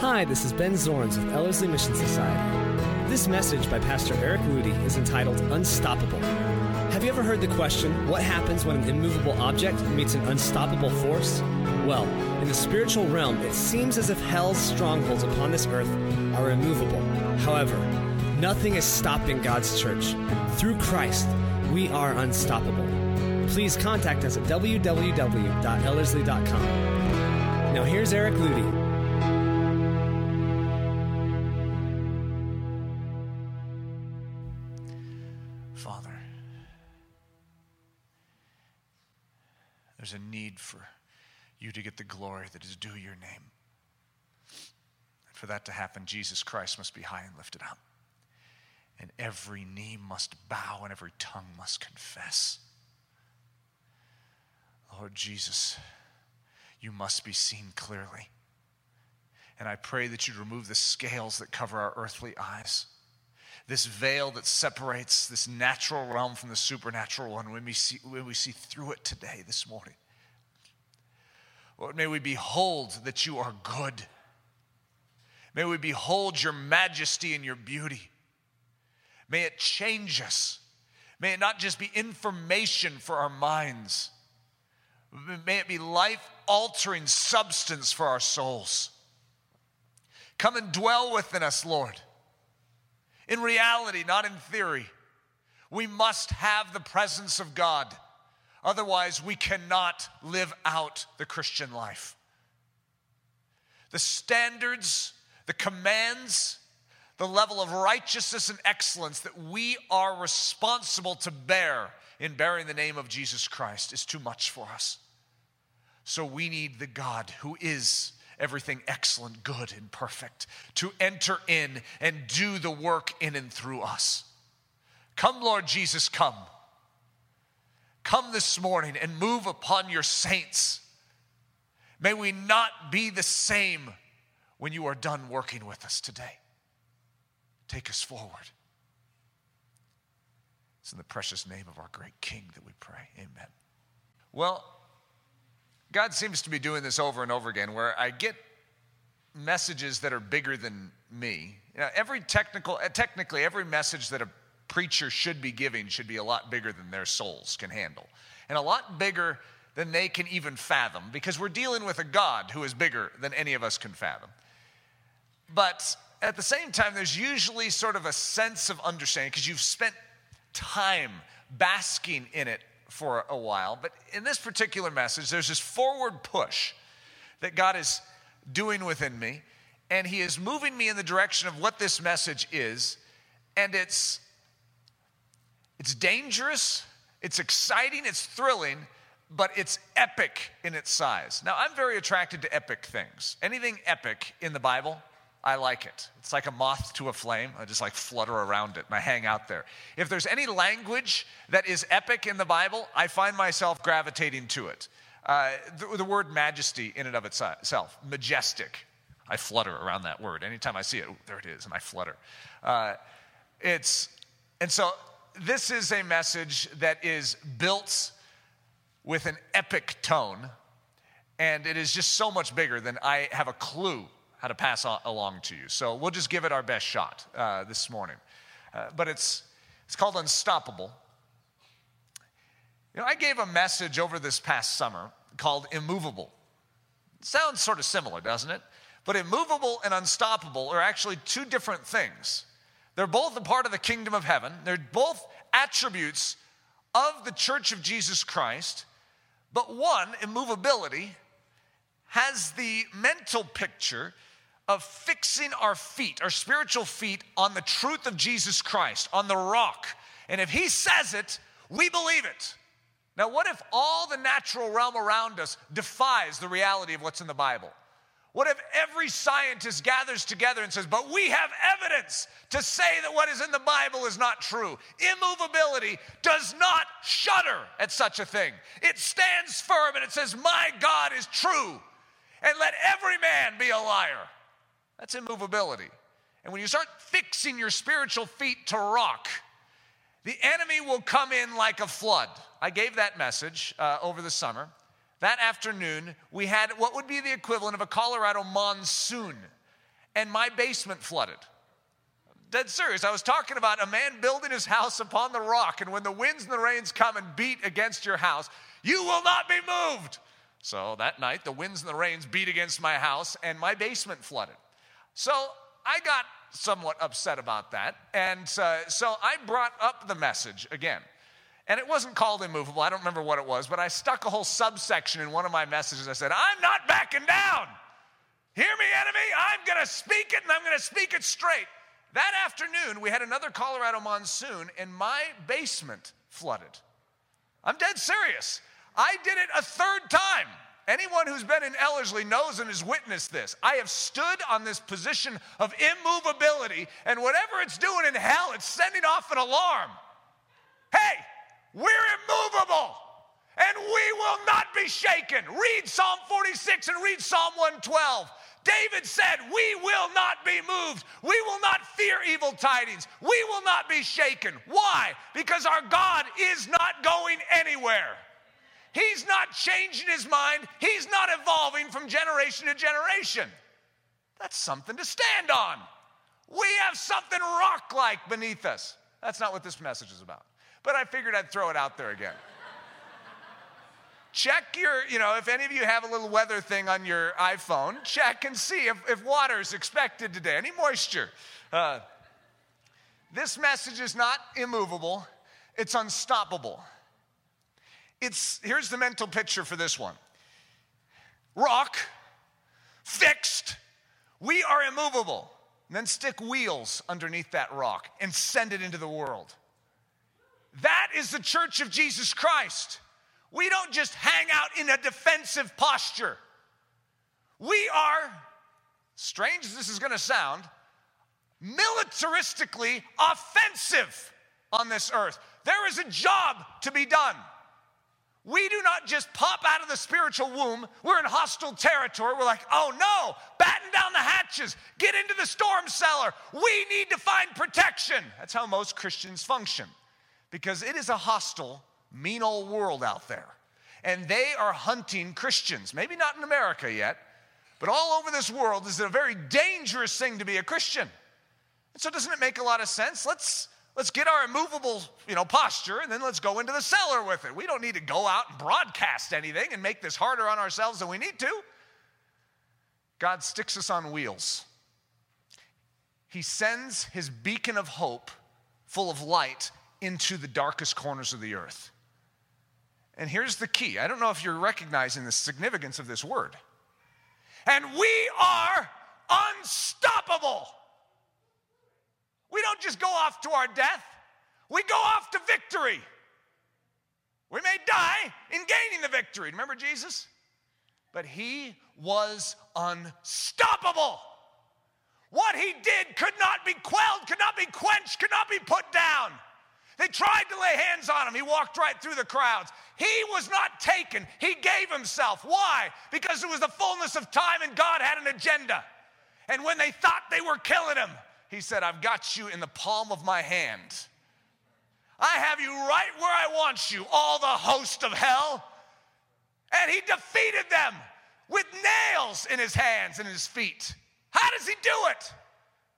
Hi, this is Ben Zorns with Ellerslie Mission Society. This message by Pastor Eric Ludy is entitled Unstoppable. Have you ever heard the question, what happens when an immovable object meets an unstoppable force? Well, in the spiritual realm, it seems as if hell's strongholds upon this earth are immovable. However, nothing is stopping God's church. Through Christ, we are unstoppable. Please contact us at www.ellerslie.com. Now here's Eric Ludy. You to get the glory that is due your name. And for that to happen, Jesus Christ must be high and lifted up. And every knee must bow and every tongue must confess. Lord Jesus, you must be seen clearly. And I pray that you'd remove the scales that cover our earthly eyes this veil that separates this natural realm from the supernatural one when we see, when we see through it today, this morning. Lord, may we behold that you are good. May we behold your majesty and your beauty. May it change us. May it not just be information for our minds, may it be life altering substance for our souls. Come and dwell within us, Lord in reality, not in theory. We must have the presence of God. Otherwise, we cannot live out the Christian life. The standards, the commands, the level of righteousness and excellence that we are responsible to bear in bearing the name of Jesus Christ is too much for us. So we need the God who is everything excellent, good, and perfect, to enter in and do the work in and through us. Come, Lord Jesus, come. Come this morning and move upon your saints. May we not be the same when you are done working with us today. Take us forward. It's in the precious name of our great King that we pray. Amen. Well, God seems to be doing this over and over again where I get messages that are bigger than me. You know, every technical, uh, technically, every message that a preacher should be giving should be a lot bigger than their souls can handle, and a lot bigger than they can even fathom, because we're dealing with a God who is bigger than any of us can fathom. But at the same time, there's usually sort of a sense of understanding because you've spent time basking in it for a while. But in this particular message, there's this forward push that God is doing within me, and He is moving me in the direction of what this message is. And it's, it's dangerous, it's exciting, it's thrilling, but it's epic in its size. Now, I'm very attracted to epic things. Anything epic in the Bible, I like it. It's like a moth to a flame. I just like flutter around it and I hang out there. If there's any language that is epic in the Bible, I find myself gravitating to it. Uh, the, the, word majesty in and of itself, majestic. I flutter around that word. Anytime I see it, ooh, there it is, and I flutter. Uh, it's, and so this is a message that is built with an epic tone, and it is just so much bigger than I have a clue how to pass along to you. So we'll just give it our best shot uh, this morning. Uh, but it's, it's called Unstoppable. You know, I gave a message over this past summer called Immovable. Sounds sort of similar, doesn't it? But immovable and unstoppable are actually two different things. They're both a part of the kingdom of heaven, they're both attributes of the church of Jesus Christ. But one, immovability, has the mental picture of fixing our feet, our spiritual feet, on the truth of Jesus Christ, on the rock. And if He says it, we believe it. Now, what if all the natural realm around us defies the reality of what's in the Bible? What if every scientist gathers together and says, But we have evidence to say that what is in the Bible is not true? Immovability does not shudder at such a thing. It stands firm and it says, My God is true, and let every man be a liar. That's immovability. And when you start fixing your spiritual feet to rock, the enemy will come in like a flood. I gave that message uh, over the summer. That afternoon, we had what would be the equivalent of a Colorado monsoon. and my basement flooded. Dead serious. I was talking about a man building his house upon the rock, and when the winds and the rains come and beat against your house, you will not be moved. So that night, the winds and the rains beat against my house, and my basement flooded. So I got somewhat upset about that. And uh, so I brought up the message again. And it wasn't called immovable. I don't remember what it was, but I stuck a whole subsection in one of my messages. I said, I'm not backing down. Hear me, enemy. I'm going to speak it and I'm going to speak it straight. That afternoon, we had another Colorado monsoon and my basement flooded. I'm dead serious. I did it a third time. Anyone who's been in Ellerslie knows and has witnessed this. I have stood on this position of immovability, and whatever it's doing in hell, it's sending off an alarm. Hey, we're immovable, and we will not be shaken. Read Psalm 46 and read Psalm 112. David said, We will not be moved. We will not fear evil tidings. We will not be shaken. Why? Because our God is not going anywhere. He's not changing his mind. He's not evolving from generation to generation. That's something to stand on. We have something rock like beneath us. That's not what this message is about. But I figured I'd throw it out there again. check your, you know, if any of you have a little weather thing on your iPhone, check and see if, if water is expected today, any moisture. Uh, this message is not immovable, it's unstoppable. It's here's the mental picture for this one. Rock, fixed, we are immovable. And then stick wheels underneath that rock and send it into the world. That is the church of Jesus Christ. We don't just hang out in a defensive posture. We are, strange as this is going to sound, militaristically offensive on this earth. There is a job to be done. We do not just pop out of the spiritual womb. We're in hostile territory. We're like, oh no, batten down the hatches, get into the storm cellar. We need to find protection. That's how most Christians function because it is a hostile, mean old world out there. And they are hunting Christians. Maybe not in America yet, but all over this world is a very dangerous thing to be a Christian. And so, doesn't it make a lot of sense? Let's Let's get our immovable, you know, posture and then let's go into the cellar with it. We don't need to go out and broadcast anything and make this harder on ourselves than we need to. God sticks us on wheels. He sends his beacon of hope full of light into the darkest corners of the earth. And here's the key I don't know if you're recognizing the significance of this word. And we are unstoppable. We don't just go off to our death, we go off to victory. We may die in gaining the victory. Remember Jesus? But he was unstoppable. What he did could not be quelled, could not be quenched, could not be put down. They tried to lay hands on him. He walked right through the crowds. He was not taken, he gave himself. Why? Because it was the fullness of time and God had an agenda. And when they thought they were killing him, he said, I've got you in the palm of my hand. I have you right where I want you, all the host of hell. And he defeated them with nails in his hands and his feet. How does he do it?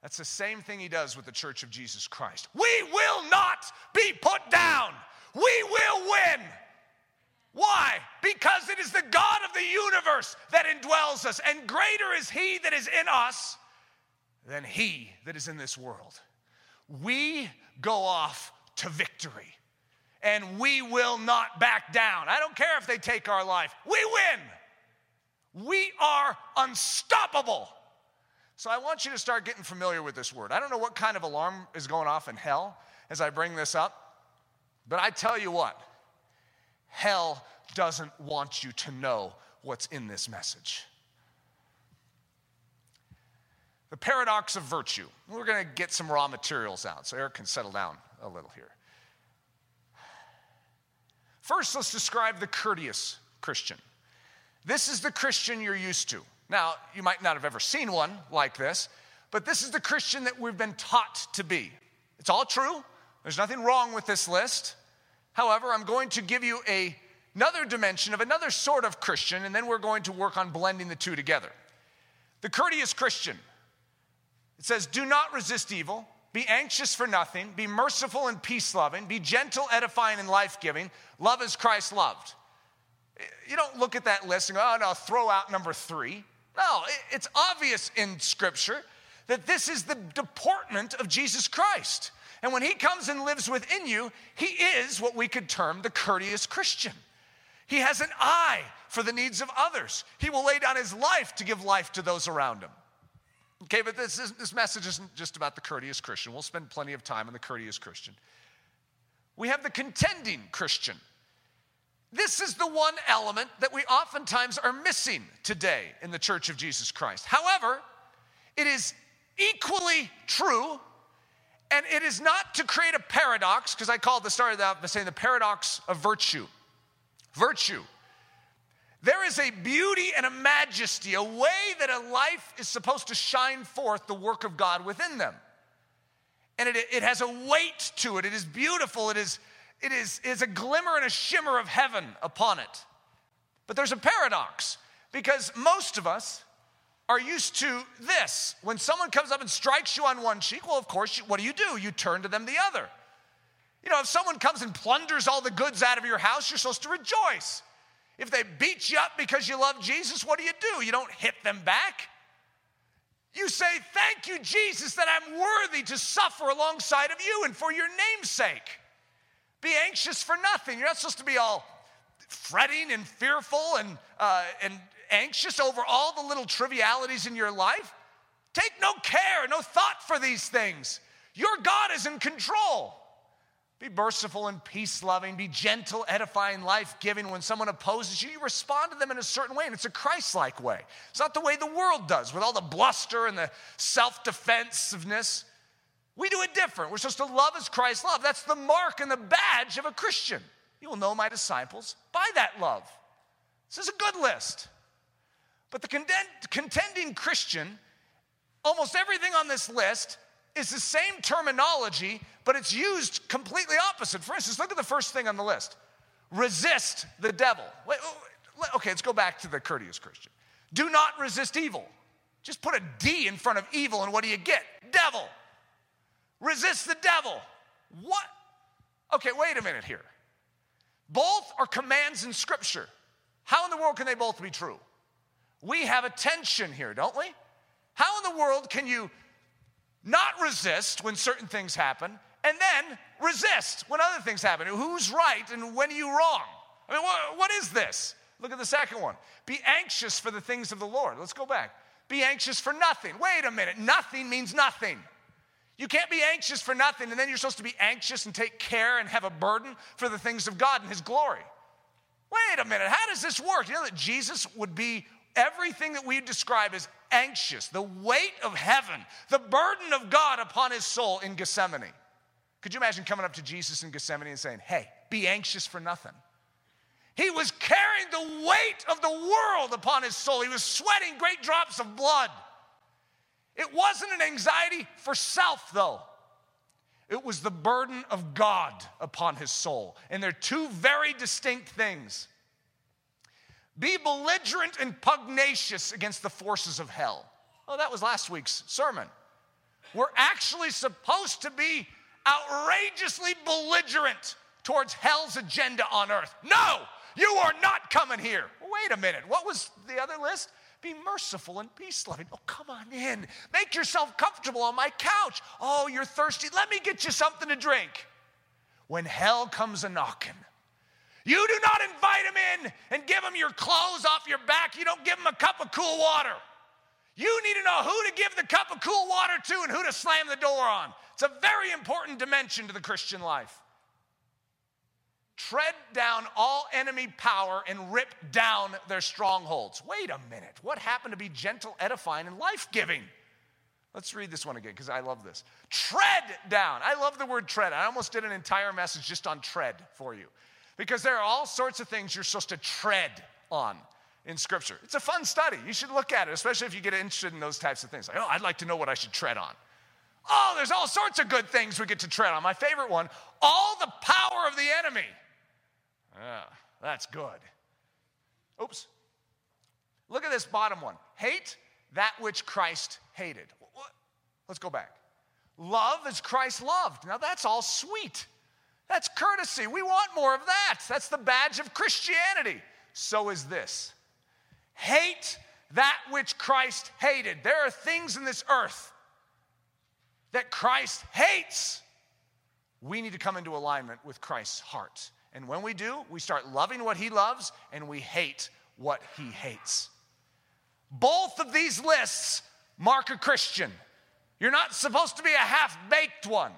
That's the same thing he does with the church of Jesus Christ. We will not be put down. We will win. Why? Because it is the God of the universe that indwells us, and greater is he that is in us than he that is in this world. We go off to victory and we will not back down. I don't care if they take our life, we win. We are unstoppable. So I want you to start getting familiar with this word. I don't know what kind of alarm is going off in hell as I bring this up, but I tell you what, hell doesn't want you to know what's in this message. The paradox of virtue. We're going to get some raw materials out so Eric can settle down a little here. First, let's describe the courteous Christian. This is the Christian you're used to. Now, you might not have ever seen one like this, but this is the Christian that we've been taught to be. It's all true. There's nothing wrong with this list. However, I'm going to give you a, another dimension of another sort of Christian, and then we're going to work on blending the two together. The courteous Christian It says, Do not resist evil. Be anxious for nothing. Be merciful and peace loving. Be gentle, edifying, and life giving. Love as Christ loved. You don't look at that list and go, oh, no, throw out number three. No, it's obvious in Scripture that this is the deportment of Jesus Christ. And when he comes and lives within you, he is what we could term the courteous Christian. He has an eye for the needs of others. He will lay down his life to give life to those around him. Okay, but this, this message isn't just about the courteous Christian. We'll spend plenty of time on the courteous Christian. We have the contending Christian. This is the one element that we oftentimes are missing today in the church of Jesus Christ. However, it is equally true, and it is not to create a paradox, because I called the start of that by saying the paradox of virtue. Virtue there is a beauty and a majesty, a way that a life is supposed to shine forth the work of God within them. And it, it has a weight to it. It is beautiful. It is, it, is, is a glimmer and a shimmer of heaven upon it. But there's a paradox because most of us are used to this. When someone comes up and strikes you on one cheek, well, of course, what do you do? You turn to them the other. You know, if someone comes and plunders all the goods out of your house, you're supposed to rejoice. If they beat you up because you love Jesus, what do you do? You don't hit them back. You say, Thank you, Jesus, that I'm worthy to suffer alongside of you and for your name's sake. Be anxious for nothing. You're not supposed to be all fretting and fearful and, uh, and anxious over all the little trivialities in your life. Take no care, no thought for these things. Your God is in control. Be merciful and peace loving. Be gentle, edifying, life giving. When someone opposes you, you respond to them in a certain way, and it's a Christ like way. It's not the way the world does with all the bluster and the self defensiveness. We do it different. We're supposed to love as Christ loved. That's the mark and the badge of a Christian. You will know my disciples by that love. This is a good list. But the contending Christian, almost everything on this list is the same terminology, but it's used completely opposite. For instance, look at the first thing on the list resist the devil. Wait, okay, let's go back to the courteous Christian. Do not resist evil. Just put a D in front of evil, and what do you get? Devil. Resist the devil. What? Okay, wait a minute here. Both are commands in Scripture. How in the world can they both be true? We have a tension here, don't we? How in the world can you not resist when certain things happen, and then resist when other things happen. Who's right and when are you wrong? I mean, what, what is this? Look at the second one. Be anxious for the things of the Lord. Let's go back. Be anxious for nothing. Wait a minute. Nothing means nothing. You can't be anxious for nothing, and then you're supposed to be anxious and take care and have a burden for the things of God and His glory. Wait a minute. How does this work? You know that Jesus would be everything that we describe as anxious, the weight of heaven, the burden of God upon his soul in Gethsemane. Could you imagine coming up to Jesus in Gethsemane and saying, Hey, be anxious for nothing? He was carrying the weight of the world upon his soul. He was sweating great drops of blood. It wasn't an anxiety for self, though. It was the burden of God upon his soul. And they're two very distinct things. Be belligerent and pugnacious against the forces of hell. Oh, that was last week's sermon. We're actually supposed to be outrageously belligerent towards hell's agenda on earth. No, you are not coming here. Wait a minute. What was the other list? Be merciful and peace loving. Oh, come on in. Make yourself comfortable on my couch. Oh, you're thirsty. Let me get you something to drink. When hell comes a knocking, you do not invite him in and give him your clothes off your back. You don't give him a cup of cool water. You need to know who to give the cup of cool water to and who to slam the door on. It's a very important dimension to the Christian life. Tread down all enemy power and rip down their strongholds. Wait a minute. What happened to be gentle, edifying, and life giving? Let's read this one again because I love this. Tread down. I love the word tread. I almost did an entire message just on tread for you because there are all sorts of things you're supposed to tread on in Scripture. It's a fun study. You should look at it, especially if you get interested in those types of things. Like, oh, I'd like to know what I should tread on. Oh, there's all sorts of good things we get to tread on. My favorite one all the power of the enemy. Yeah, that's good. Oops. Look at this bottom one hate that which Christ hated. Let's go back. Love as Christ loved. Now that's all sweet. That's courtesy. We want more of that. That's the badge of Christianity. So is this hate that which Christ hated. There are things in this earth that Christ hates. We need to come into alignment with Christ's heart. And when we do, we start loving what he loves and we hate what he hates. Both of these lists mark a Christian. You're not supposed to be a half baked one,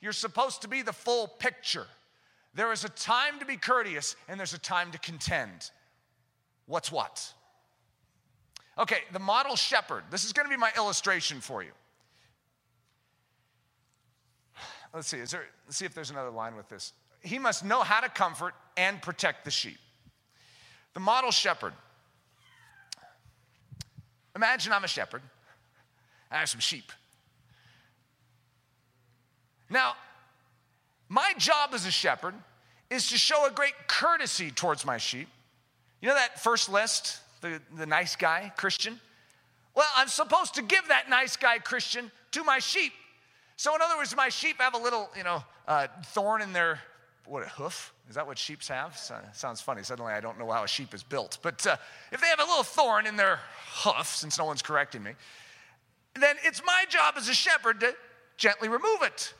you're supposed to be the full picture. There is a time to be courteous and there's a time to contend. What's what? Okay, the model shepherd. This is going to be my illustration for you. Let's see, is there, let's see if there's another line with this. He must know how to comfort and protect the sheep. The model shepherd. Imagine I'm a shepherd. I have some sheep. Now, my job as a shepherd is to show a great courtesy towards my sheep. You know that first list, the, the nice guy, Christian? Well, I'm supposed to give that nice guy, Christian, to my sheep. So, in other words, my sheep have a little, you know, uh, thorn in their what a hoof? Is that what sheep have? So, sounds funny. Suddenly i don't know how a sheep is built. But uh, if they have a little thorn in their hoof since no one's correcting me then it's my job as a shepherd to gently remove it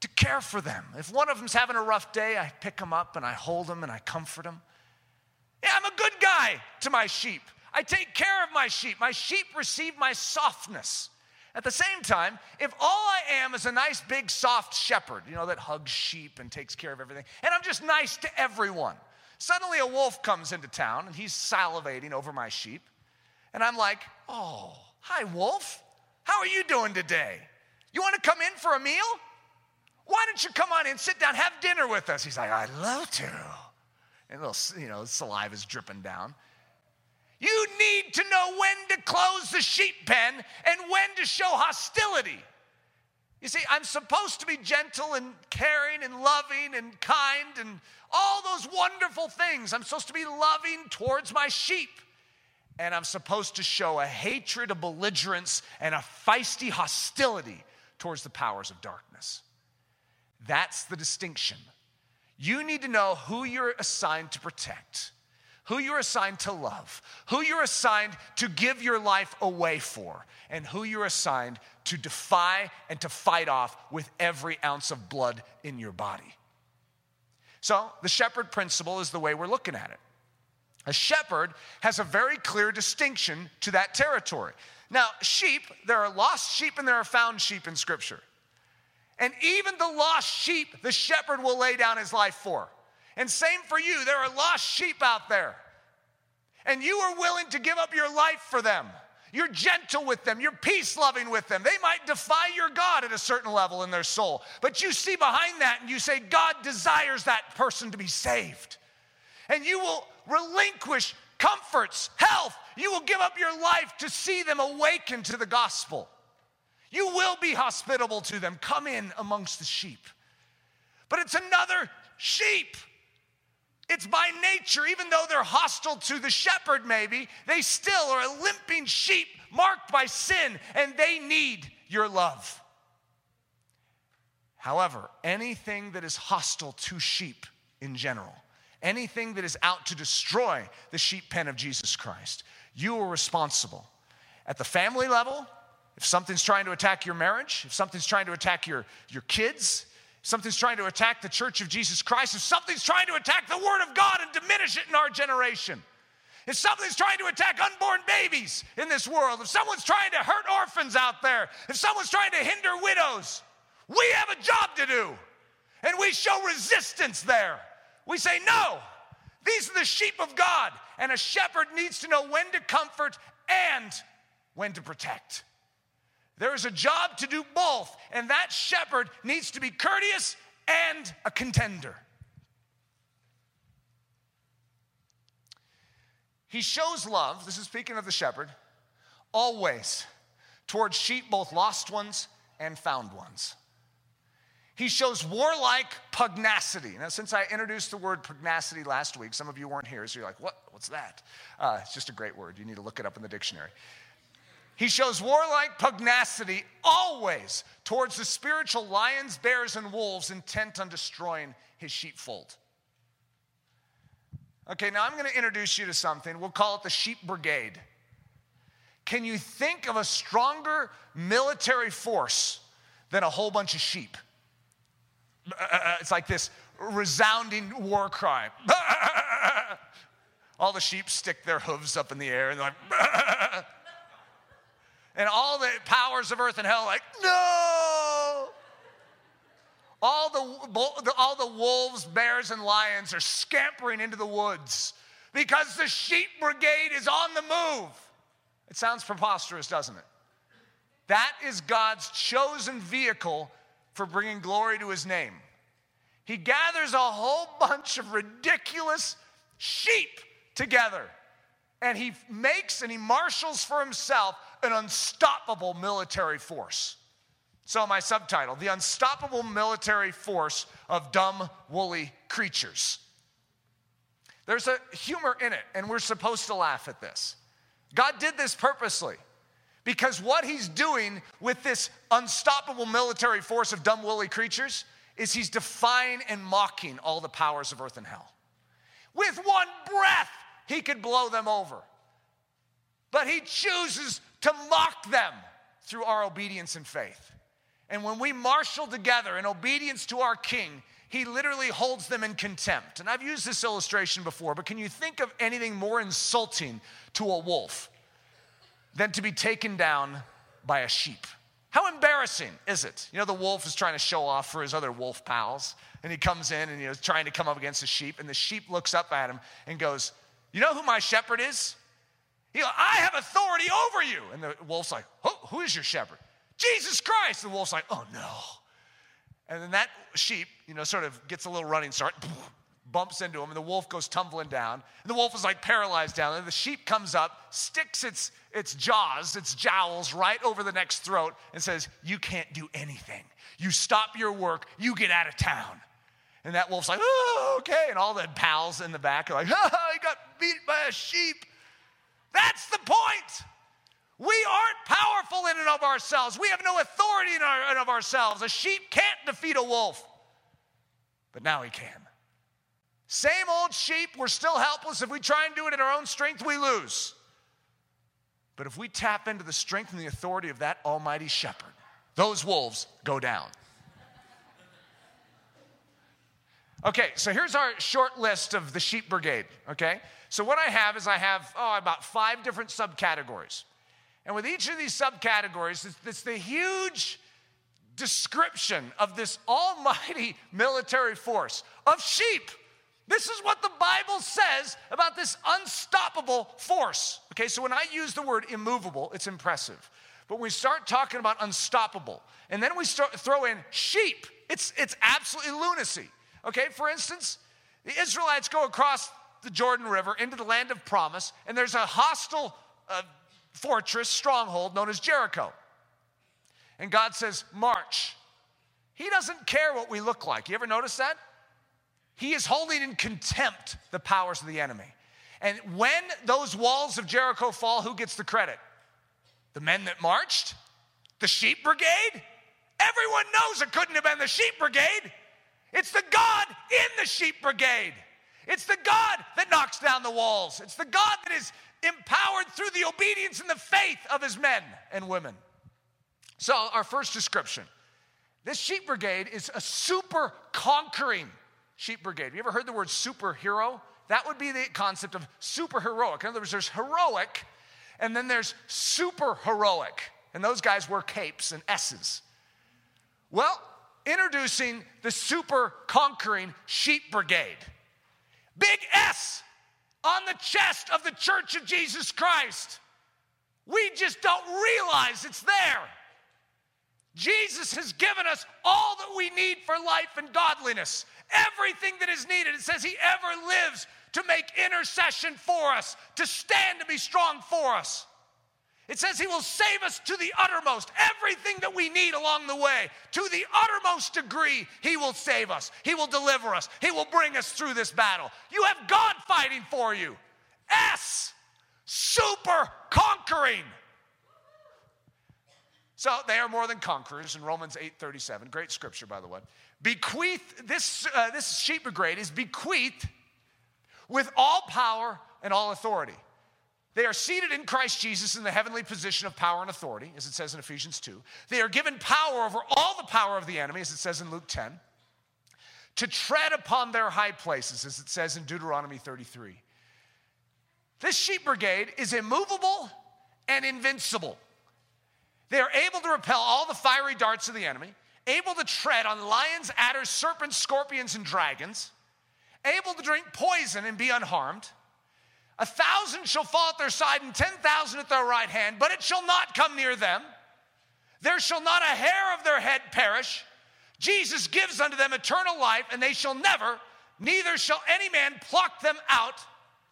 to care for them. If one of them's having a rough day i pick them up and i hold them and i comfort them yeah i'm a good guy to my sheep. I take care of my sheep. My sheep receive my softness at the same time, if all I am is a nice big soft shepherd, you know, that hugs sheep and takes care of everything, and I'm just nice to everyone, suddenly a wolf comes into town and he's salivating over my sheep. And I'm like, oh, hi, wolf. How are you doing today? You want to come in for a meal? Why don't you come on in, sit down, have dinner with us? He's like, I'd love to. And little, you know, saliva's dripping down. You need to know when to close the sheep pen and when to show hostility. You see, I'm supposed to be gentle and caring and loving and kind and all those wonderful things. I'm supposed to be loving towards my sheep. And I'm supposed to show a hatred, a belligerence, and a feisty hostility towards the powers of darkness. That's the distinction. You need to know who you're assigned to protect who you're assigned to love, who you're assigned to give your life away for, and who you're assigned to defy and to fight off with every ounce of blood in your body. So, the shepherd principle is the way we're looking at it. A shepherd has a very clear distinction to that territory. Now, sheep, there are lost sheep and there are found sheep in Scripture. And even the lost sheep, the shepherd will lay down his life for. And same for you. There are lost sheep out there. And you are willing to give up your life for them. You're gentle with them. You're peace loving with them. They might defy your God at a certain level in their soul. But you see behind that and you say, God desires that person to be saved. And you will relinquish comforts, health. You will give up your life to see them awaken to the gospel. You will be hospitable to them. Come in amongst the sheep. But it's another sheep. It's by nature, even though they're hostile to the shepherd, maybe, they still are a limping sheep marked by sin, and they need your love. However, anything that is hostile to sheep in general, anything that is out to destroy the sheep pen of Jesus Christ, you are responsible. At the family level, if something's trying to attack your marriage, if something's trying to attack your, your kids, something's trying to attack the church of Jesus Christ, if something's trying to attack the Word of God and diminish it in our generation, if something's trying to attack unborn babies in this world, if someone's trying to hurt orphans out there, if someone's trying to hinder widows, we have a job to do. And we show resistance there. We say, no, these are the sheep of God. And a shepherd needs to know when to comfort and when to protect. There is a job to do both, and that shepherd needs to be courteous and a contender. He shows love, this is speaking of the shepherd, always towards sheep, both lost ones and found ones. He shows warlike pugnacity. Now, since I introduced the word pugnacity last week, some of you weren't here, so you're like, what? What's that? Uh, it's just a great word. You need to look it up in the dictionary. He shows warlike pugnacity always towards the spiritual lions, bears, and wolves intent on destroying his sheepfold. Okay, now I'm going to introduce you to something. We'll call it the Sheep Brigade. Can you think of a stronger military force than a whole bunch of sheep? Uh, it's like this resounding war cry. All the sheep stick their hooves up in the air and they're like, and all the powers of earth and hell, like, no. All the, all the wolves, bears, and lions are scampering into the woods because the sheep brigade is on the move. It sounds preposterous, doesn't it? That is God's chosen vehicle for bringing glory to his name. He gathers a whole bunch of ridiculous sheep together and he makes and he marshals for himself an unstoppable military force. So, my subtitle The Unstoppable Military Force of Dumb, Woolly Creatures. There's a humor in it, and we're supposed to laugh at this. God did this purposely because what he's doing with this unstoppable military force of dumb, woolly creatures is he's defying and mocking all the powers of earth and hell. With one breath, he could blow them over. But he chooses to mock them through our obedience and faith. And when we marshal together in obedience to our King, he literally holds them in contempt. And I've used this illustration before, but can you think of anything more insulting to a wolf than to be taken down by a sheep? How embarrassing is it? You know, the wolf is trying to show off for his other wolf pals, and he comes in and know, trying to come up against the sheep, and the sheep looks up at him and goes, You know who my shepherd is? He I have authority over you. And the wolf's like, oh, Who is your shepherd? Jesus Christ. The wolf's like, oh no. And then that sheep, you know, sort of gets a little running start, bumps into him, and the wolf goes tumbling down. And the wolf is like paralyzed down. And the sheep comes up, sticks its, its jaws, its jowls right over the next throat, and says, You can't do anything. You stop your work, you get out of town. And that wolf's like, Oh, okay. And all the pals in the back are like, Oh, he got beat by a sheep. That's the point. We aren't powerful in and of ourselves. We have no authority in and of ourselves. A sheep can't defeat a wolf, but now he can. Same old sheep, we're still helpless. If we try and do it in our own strength, we lose. But if we tap into the strength and the authority of that almighty shepherd, those wolves go down. Okay, so here's our short list of the sheep brigade, okay? So what I have is I have, oh, about five different subcategories. And with each of these subcategories, it's, it's the huge description of this almighty military force of sheep. This is what the Bible says about this unstoppable force. Okay, so when I use the word immovable, it's impressive. But when we start talking about unstoppable, and then we start throw in sheep, it's, it's absolutely lunacy. Okay, for instance, the Israelites go across the Jordan River into the land of promise, and there's a hostile uh, fortress, stronghold known as Jericho. And God says, March. He doesn't care what we look like. You ever notice that? He is holding in contempt the powers of the enemy. And when those walls of Jericho fall, who gets the credit? The men that marched? The sheep brigade? Everyone knows it couldn't have been the sheep brigade. It's the God in the sheep brigade. It's the God that knocks down the walls. It's the God that is empowered through the obedience and the faith of his men and women. So, our first description this sheep brigade is a super conquering sheep brigade. Have you ever heard the word superhero? That would be the concept of super heroic. In other words, there's heroic, and then there's super heroic. And those guys wear capes and S's. Well, introducing the super conquering sheep brigade. Big S on the chest of the church of Jesus Christ. We just don't realize it's there. Jesus has given us all that we need for life and godliness, everything that is needed. It says He ever lives to make intercession for us, to stand to be strong for us. It says He will save us to the uttermost. Everything that we need along the way, to the uttermost degree, He will save us. He will deliver us. He will bring us through this battle. You have God fighting for you. S, super conquering. So they are more than conquerors in Romans 8:37. Great scripture, by the way. Bequeath, this, uh, this sheep brigade is bequeathed with all power and all authority. They are seated in Christ Jesus in the heavenly position of power and authority, as it says in Ephesians 2. They are given power over all the power of the enemy, as it says in Luke 10, to tread upon their high places, as it says in Deuteronomy 33. This sheep brigade is immovable and invincible. They are able to repel all the fiery darts of the enemy, able to tread on lions, adders, serpents, scorpions, and dragons, able to drink poison and be unharmed a thousand shall fall at their side and 10,000 at their right hand, but it shall not come near them. There shall not a hair of their head perish. Jesus gives unto them eternal life, and they shall never, neither shall any man pluck them out.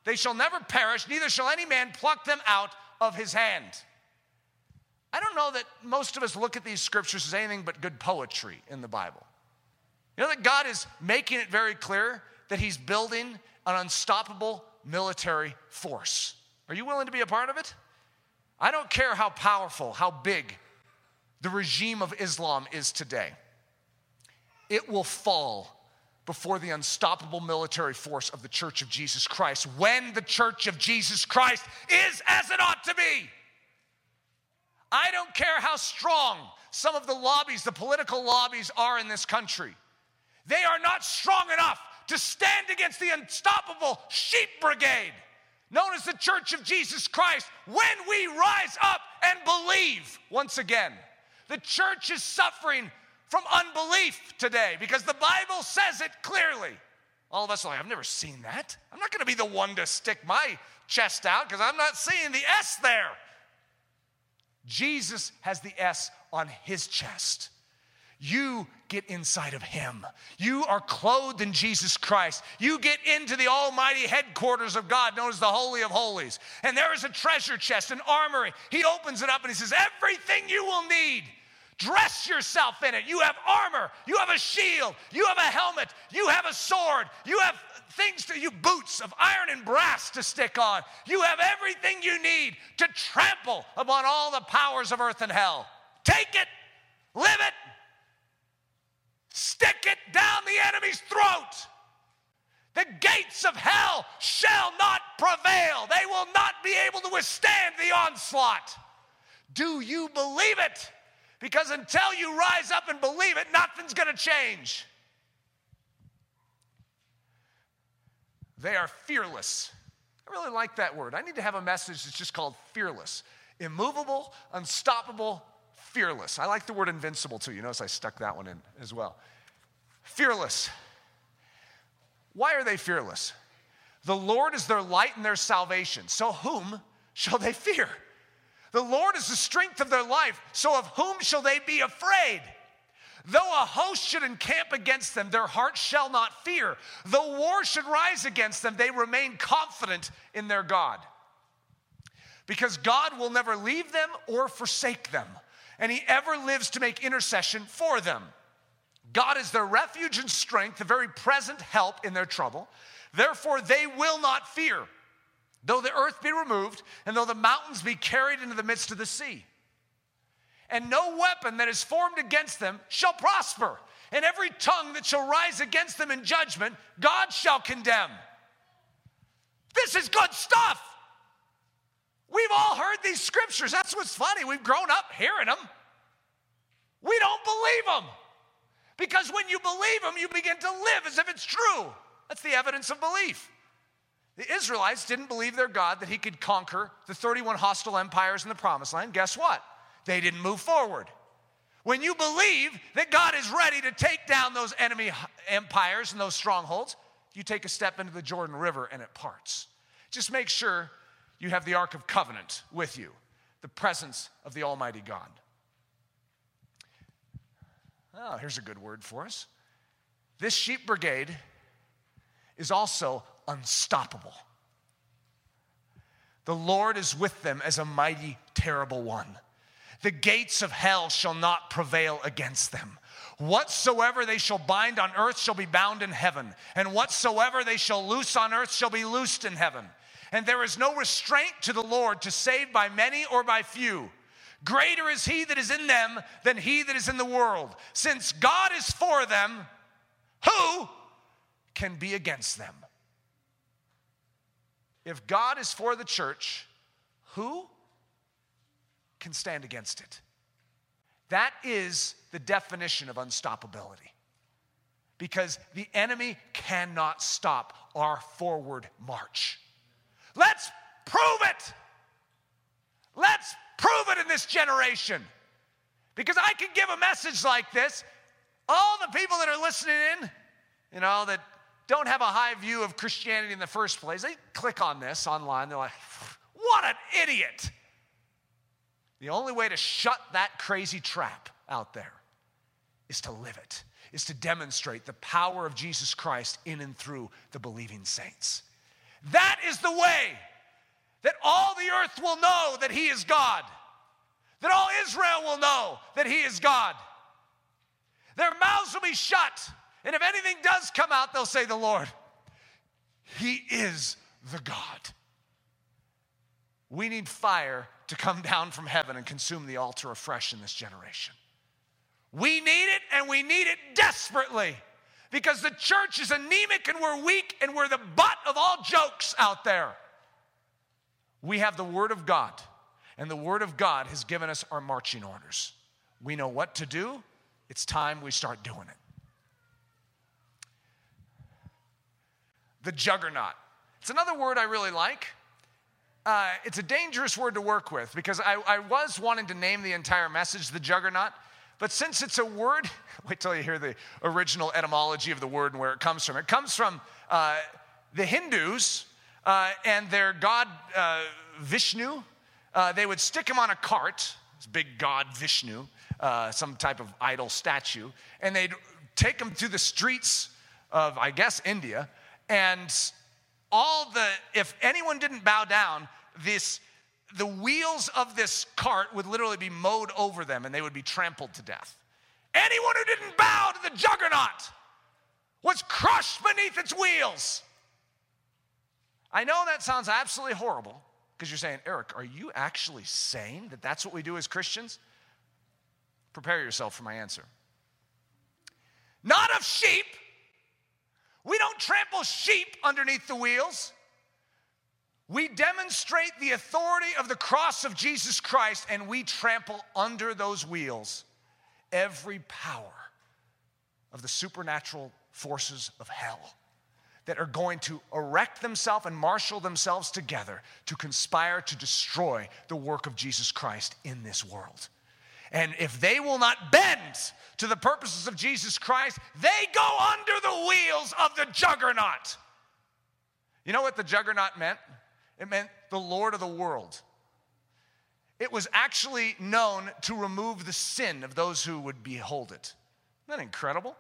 They shall never perish, neither shall any man pluck them out of his hand. I don't know that most of us look at these scriptures as anything but good poetry in the Bible. You know that God is making it very clear that He's building an unstoppable military force. Are you willing to be a part of it? I don't care how powerful, how big the regime of Islam is today, it will fall before the unstoppable military force of the Church of Jesus Christ when the Church of Jesus Christ is as it ought to be. I don't care how strong some of the lobbies, the political lobbies, are in this country. They are not strong enough to stand against the unstoppable sheep brigade known as the Church of Jesus Christ when we rise up and believe once again. The church is suffering from unbelief today because the Bible says it clearly. All of us are like, I've never seen that. I'm not going to be the one to stick my chest out because I'm not seeing the S there. Jesus has the S on his chest. You get inside of Him. You are clothed in Jesus Christ. You get into the almighty headquarters of God, known as the Holy of Holies. And there is a treasure chest, an armory. He opens it up and He says, Everything you will need. Dress yourself in it. You have armor, you have a shield, you have a helmet, you have a sword, you have things to you, boots of iron and brass to stick on. You have everything you need to trample upon all the powers of earth and hell. Take it, live it, Stick it down the enemy's throat. The gates of hell shall not prevail. They will not be able to withstand the onslaught. Do you believe it? Because until you rise up and believe it, nothing's going to change. They are fearless. I really like that word. I need to have a message that's just called fearless. Immovable, unstoppable, fearless. I like the word invincible too. You notice I stuck that one in as well. Fearless. Why are they fearless? The Lord is their light and their salvation. So whom shall they fear? The Lord is the strength of their life. So of whom shall they be afraid? Though a host should encamp against them, their hearts shall not fear. Though war should rise against them, they remain confident in their God. Because God will never leave them or forsake them and he ever lives to make intercession for them. God is their refuge and strength, the very present help in their trouble. Therefore, they will not fear, though the earth be removed, and though the mountains be carried into the midst of the sea. And no weapon that is formed against them shall prosper, and every tongue that shall rise against them in judgment, God shall condemn. This is good stuff. We've all heard these scriptures. That's what's funny. We've grown up hearing them. We don't believe them. Because when you believe them, you begin to live as if it's true. That's the evidence of belief. The Israelites didn't believe their God that he could conquer the 31 hostile empires in the promised land. Guess what? They didn't move forward. When you believe that God is ready to take down those enemy empires and those strongholds, you take a step into the Jordan River and it parts. Just make sure you have the Ark of Covenant with you, the presence of the Almighty God. Oh, here's a good word for us. This sheep brigade is also unstoppable. The Lord is with them as a mighty, terrible one. The gates of hell shall not prevail against them. Whatsoever they shall bind on earth shall be bound in heaven, and whatsoever they shall loose on earth shall be loosed in heaven. And there is no restraint to the Lord to save by many or by few. Greater is he that is in them than he that is in the world. Since God is for them, who can be against them? If God is for the church, who can stand against it? That is the definition of unstoppability. Because the enemy cannot stop our forward march. Let's prove it. Let's prove it in this generation. Because I can give a message like this. All the people that are listening in, you know, that don't have a high view of Christianity in the first place, they click on this online. They're like, what an idiot. The only way to shut that crazy trap out there is to live it, is to demonstrate the power of Jesus Christ in and through the believing saints. That is the way that all the earth will know that He is God, that all Israel will know that He is God. Their mouths will be shut, and if anything does come out, they'll say, The Lord, He is the God. We need fire to come down from heaven and consume the altar afresh in this generation. We need it, and we need it desperately because the church is anemic and we're weak and we're the butt of all jokes out there. We have the Word of God, and the Word of God has given us our marching orders. We know what to do, it's time we start doing it. The juggernaut. It's another word I really like. Uh, it's a dangerous word to work with because I, I was wanting to name the entire message the juggernaut. But since it's a word, wait till you hear the original etymology of the word and where it comes from. It comes from uh, the Hindus uh, and their god uh, Vishnu. Uh, they would stick him on a cart, this big god Vishnu, uh, some type of idol statue, and they'd take him through the streets of, I guess, India. And all the, if anyone didn't bow down, this the wheels of this cart would literally be mowed over them and they would be trampled to death. Anyone who didn't bow to the juggernaut was crushed beneath its wheels. I know that sounds absolutely horrible because you're saying, Eric, are you actually saying that that's what we do as Christians? Prepare yourself for my answer. Not of sheep. We don't trample sheep underneath the wheels. We demonstrate the authority of the cross of Jesus Christ and we trample under those wheels every power of the supernatural forces of hell that are going to erect themselves and marshal themselves together to conspire to destroy the work of Jesus Christ in this world. And if they will not bend to the purposes of Jesus Christ, they go under the wheels of the juggernaut. You know what the juggernaut meant? it meant the Lord of the world. It was actually known to remove the sin of those who would behold it. Isn't that incredible?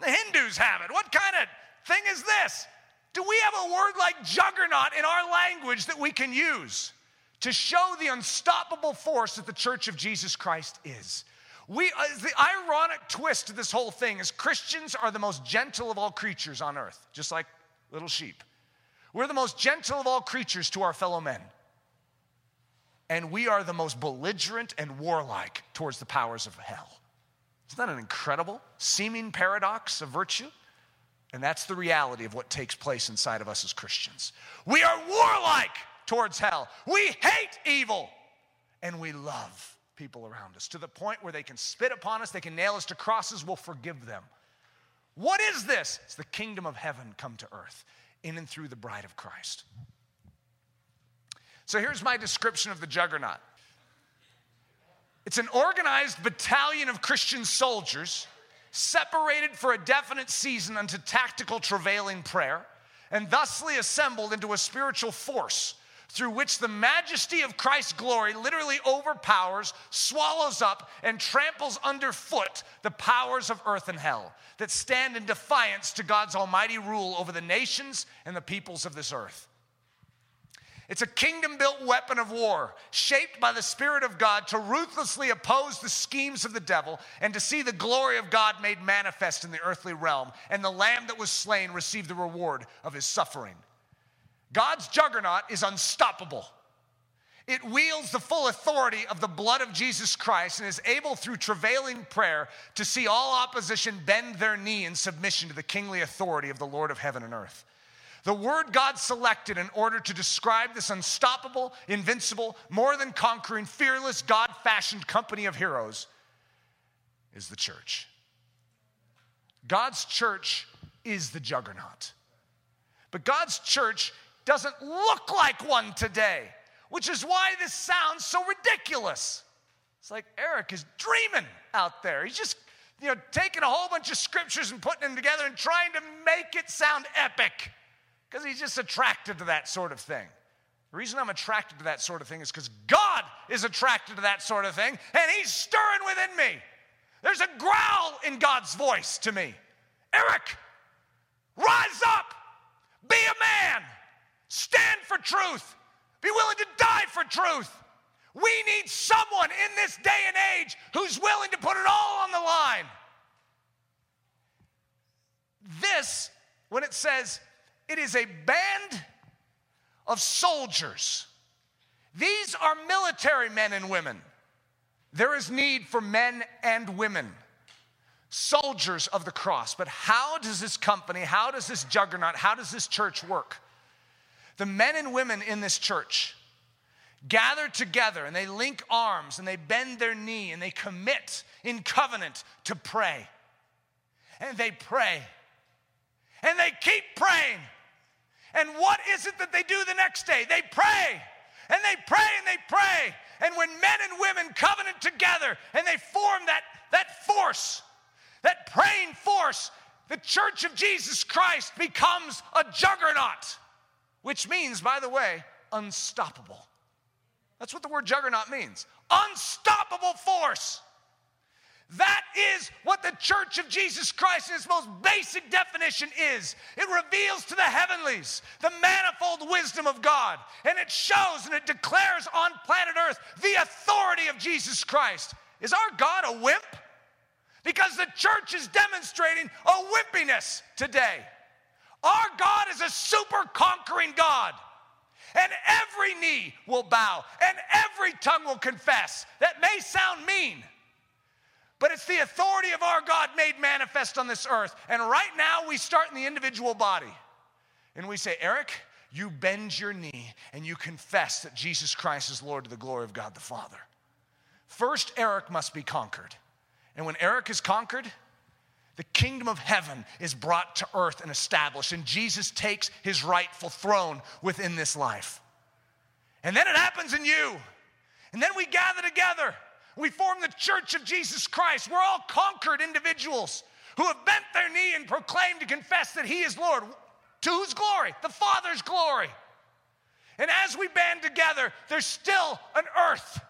The Hindus have it. What kind of thing is this? Do we have a word like juggernaut in our language that we can use to show the unstoppable force that the church of Jesus Christ is? We, uh, the ironic twist to this whole thing is Christians are the most gentle of all creatures on earth, just like little sheep. We're the most gentle of all creatures to our fellow men. And we are the most belligerent and warlike towards the powers of hell. Isn't that an incredible seeming paradox of virtue? And that's the reality of what takes place inside of us as Christians. We are warlike towards hell. We hate evil. And we love people around us to the point where they can spit upon us, they can nail us to crosses, we'll forgive them. What is this? It's the kingdom of heaven come to earth in and through the bride of Christ. So here's my description of the juggernaut it's an organized battalion of Christian soldiers separated for a definite season unto tactical travailing prayer and thusly assembled into a spiritual force through which the majesty of Christ's glory literally overpowers, swallows up, and tramples underfoot the powers of earth and hell that stand in defiance to God's almighty rule over the nations and the peoples of this earth. It's a kingdom built weapon of war, shaped by the Spirit of God to ruthlessly oppose the schemes of the devil and to see the glory of God made manifest in the earthly realm, and the lamb that was slain receive the reward of his suffering. God's juggernaut is unstoppable. it wields the full authority of the blood of Jesus Christ and is able through travailing prayer to see all opposition bend their knee in submission to the kingly authority of the Lord of heaven and earth. The word God selected in order to describe this unstoppable, invincible, more than conquering, fearless, God fashioned company of heroes is the church. God's church is the juggernaut. But God's church doesn't look like one today, which is why this sounds so ridiculous. It's like Eric is dreaming out there. He's just, you know, taking a whole bunch of scriptures and putting them together and trying to make it sound epic because he's just attracted to that sort of thing. The reason I'm attracted to that sort of thing is because God is attracted to that sort of thing and he's stirring within me. There's a growl in God's voice to me. Eric, rise up, be a man, stand for truth, be willing to die for truth. We need someone in this day and age who's willing to put it all on the line. This, when it says it is a band of soldiers, these are military men and women. There is need for men and women, soldiers of the cross. But how does this company, how does this juggernaut, how does this church work? The men and women in this church gather together and they link arms and they bend their knee and they commit in covenant to pray. And they pray. And they keep praying. And what is it that they do the next day? They pray. And they pray and they pray. And when men and women covenant together and they form that, that force, that praying force, the church of Jesus Christ becomes a juggernaut, which means, by the way, unstoppable. That's what the word juggernaut means unstoppable force. That is what the church of Jesus Christ in its most basic definition is. It reveals to the heavenlies the manifold wisdom of God, and it shows and it declares on planet Earth the authority of Jesus Christ. Is our God a wimp? Because the church is demonstrating a wimpiness today. Our God is a super conquering God. And every knee will bow and every tongue will confess. That may sound mean, but it's the authority of our God made manifest on this earth. And right now, we start in the individual body. And we say, Eric, you bend your knee and you confess that Jesus Christ is Lord to the glory of God the Father. First, Eric must be conquered. And when Eric is conquered, the kingdom of heaven is brought to earth and established, and Jesus takes his rightful throne within this life. And then it happens in you. And then we gather together we form the church of Jesus Christ. We're all conquered individuals who have bent their knee and proclaimed to confess that He is Lord. To whose glory? The Father's glory. And as we band together, there's still an earth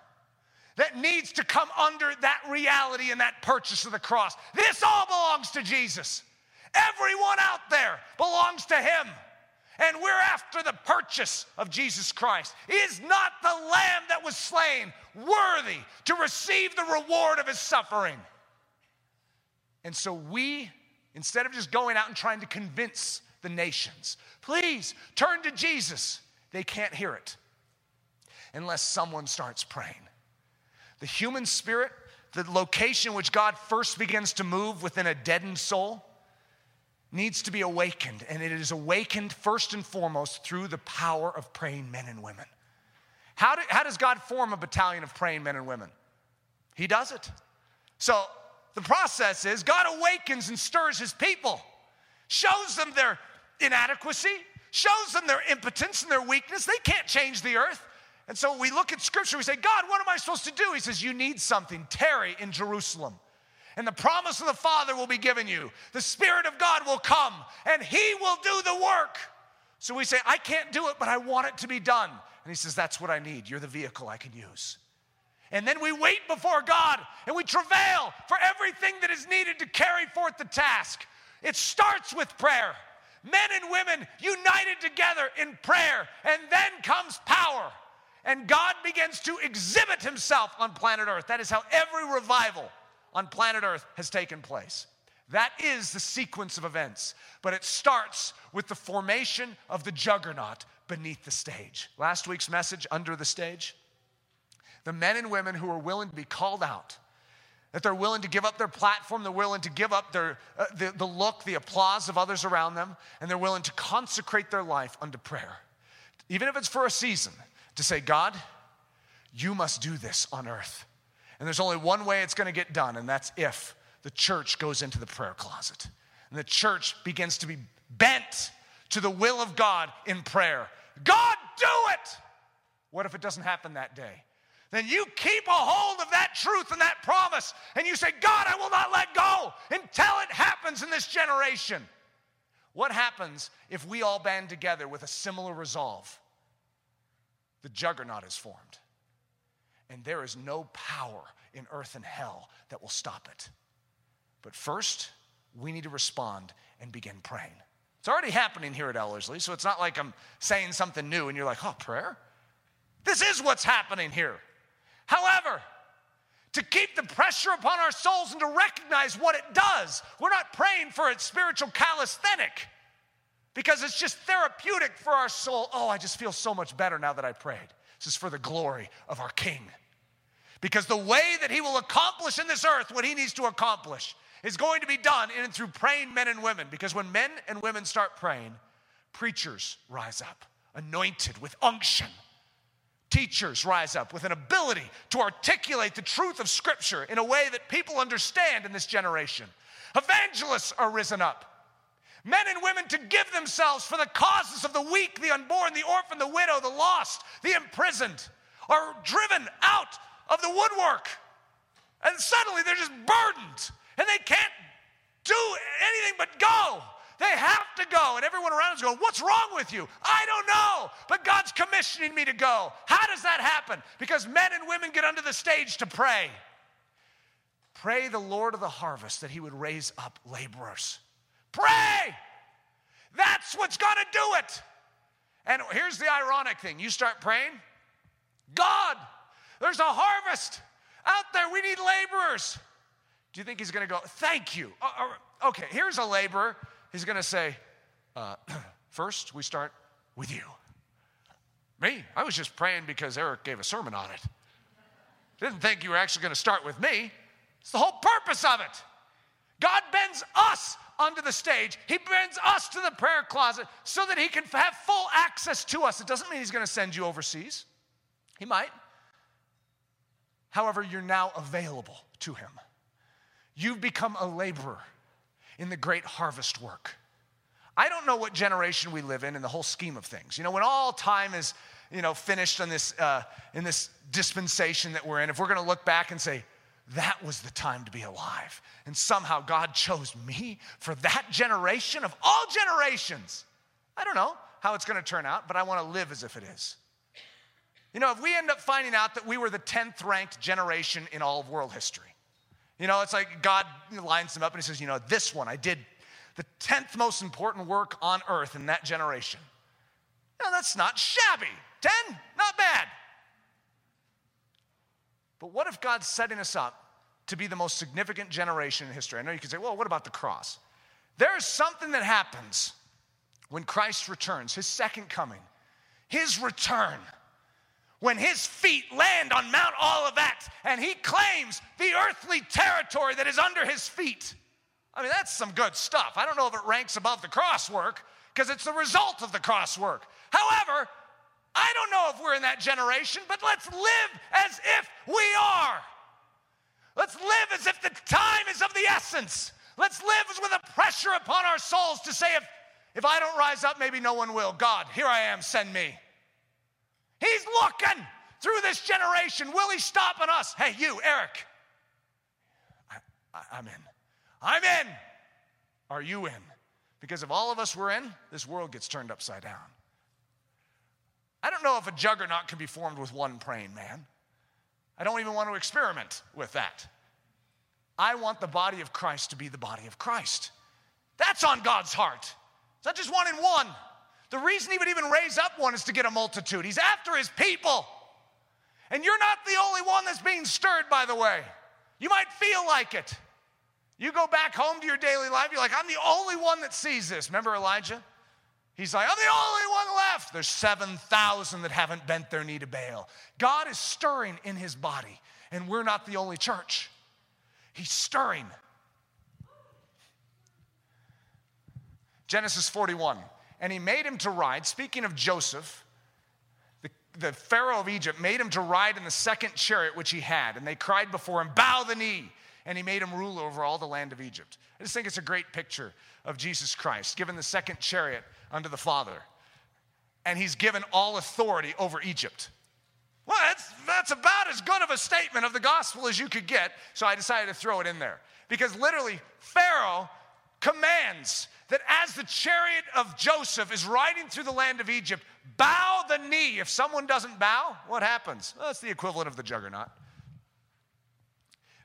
that needs to come under that reality and that purchase of the cross. This all belongs to Jesus. Everyone out there belongs to Him and we're after the purchase of Jesus Christ. Is not the lamb that was slain worthy to receive the reward of his suffering? And so we, instead of just going out and trying to convince the nations, please turn to Jesus, they can't hear it unless someone starts praying. The human spirit, the location which God first begins to move within a deadened soul, needs to be awakened, and it is awakened first and foremost through the power of praying men and women. How, do, how does God form a battalion of praying men and women? He does it. So the process is God awakens and stirs his people, shows them their inadequacy, shows them their impotence and their weakness. They can't change the earth. And so we look at scripture, we say, God, what am I supposed to do? He says, You need something. Tarry in Jerusalem and the promise of the Father will be given you. The Spirit of God will come and He will do the work. So we say, I can't do it, but I want it to be done. And He says, That's what I need. You're the vehicle I can use. And then we wait before God and we travail for everything that is needed to carry forth the task. It starts with prayer. Men and women united together in prayer, and then comes power. And God begins to exhibit himself on planet Earth. That is how every revival on planet Earth has taken place. That is the sequence of events, but it starts with the formation of the juggernaut beneath the stage. Last week's message, Under the Stage, The men and women who are willing to be called out, that they're willing to give up their platform, they're willing to give up their, uh, the, the look, the applause of others around them, and they're willing to consecrate their life unto prayer. Even if it's for a season, to say, God, you must do this on earth. And there's only one way it's gonna get done, and that's if the church goes into the prayer closet and the church begins to be bent to the will of God in prayer. God, do it! What if it doesn't happen that day? Then you keep a hold of that truth and that promise, and you say, God, I will not let go until it happens in this generation. What happens if we all band together with a similar resolve? The juggernaut is formed, and there is no power in earth and hell that will stop it. But first, we need to respond and begin praying. It's already happening here at Ellerslie, so it's not like I'm saying something new and you're like, oh, prayer? This is what's happening here. However, to keep the pressure upon our souls and to recognize what it does, we're not praying for its spiritual calisthenic because it's just therapeutic for our soul. Oh, I just feel so much better now that I prayed. This is for the glory of our King. Because the way that he will accomplish in this earth what he needs to accomplish is going to be done in and through praying men and women. Because when men and women start praying, preachers rise up, anointed with unction. Teachers rise up with an ability to articulate the truth of Scripture in a way that people understand in this generation. Evangelists are risen up. Men and women to give themselves for the causes of the weak, the unborn, the orphan, the widow, the lost, the imprisoned are driven out of the woodwork. And suddenly they're just burdened and they can't do anything but go. They have to go. And everyone around is going, What's wrong with you? I don't know. But God's commissioning me to go. How does that happen? Because men and women get under the stage to pray. Pray the Lord of the harvest that he would raise up laborers. Pray. That's what's to do it. And here's the ironic thing you start praying, God, there's a harvest out there. We need laborers. Do you think he's going to go, thank you? Uh, uh, okay, here's a laborer. He's going to say, uh, first, we start with you. Me? I was just praying because Eric gave a sermon on it. Didn't think you were actually going to start with me. It's the whole purpose of it. God bends us onto the stage. He bends us to the prayer closet so that he can have full access to us. It doesn't mean he's going to send you overseas. He might. However, you're now available to him. You've become a laborer in the great harvest work. I don't know what generation we live in in the whole scheme of things. You know, when all time is, you know, finished in this, uh, in this dispensation that we're in, if we're going to look back and say, that was the time to be alive. And somehow God chose me for that generation of all generations. I don't know how it's going to turn out, but I want to live as if it is. You know, if we end up finding out that we were the 10th ranked generation in all of world history, you know, it's like God lines them up and he says, you know, this one, I did the 10th most important work on earth in that generation. Know, that's not shabby. 10, not bad. But what if God's setting us up to be the most significant generation in history? I know you could say, well, what about the cross? There's something that happens when Christ returns, his second coming, his return when his feet land on Mount Olivet and he claims the earthly territory that is under his feet. I mean, that's some good stuff. I don't know if it ranks above the cross work because it's the result of the cross work. However, I don't know if we're in that generation, but let's live as if we are. Let's live as if the time is of the essence. Let's live with a pressure upon our souls to say, if, if I don't rise up, maybe no one will. God, here I am, send me. He's looking through this generation. Will he stop on us? Hey, you, Eric. I, am in. I'm in. Are you in? Because if all of us were in, this world gets turned upside down. I don't know if a juggernaut can be formed with one praying man. I don't even want to experiment with that. I want the body of Christ to be the body of Christ. That's on God's heart. It's not just one in one. The reason he would even raise up one is to get a multitude. He's after his people. And you're not the only one that's being stirred, by the way. You might feel like it. You go back home to your daily life, you're like, I'm the only one that sees this. Remember Elijah? He's like, I'm the only one left. There's 7,000 that haven't bent their knee to Baal. God is stirring in his body, and we're not the only church. He's stirring. Genesis 41. And he made him to ride, speaking of Joseph, the, the Pharaoh of Egypt made him to ride in the second chariot which he had. And they cried before him, Bow the knee. And he made him rule over all the land of Egypt. I just think it's a great picture of Jesus Christ, given the second chariot unto the Father. And he's given all authority over Egypt. Well, that's, that's about as good of a statement of the gospel as you could get, so I decided to throw it in there. Because literally, Pharaoh commands that as the chariot of Joseph is riding through the land of Egypt, bow the knee. If someone doesn't bow, what happens? Well, that's the equivalent of the juggernaut.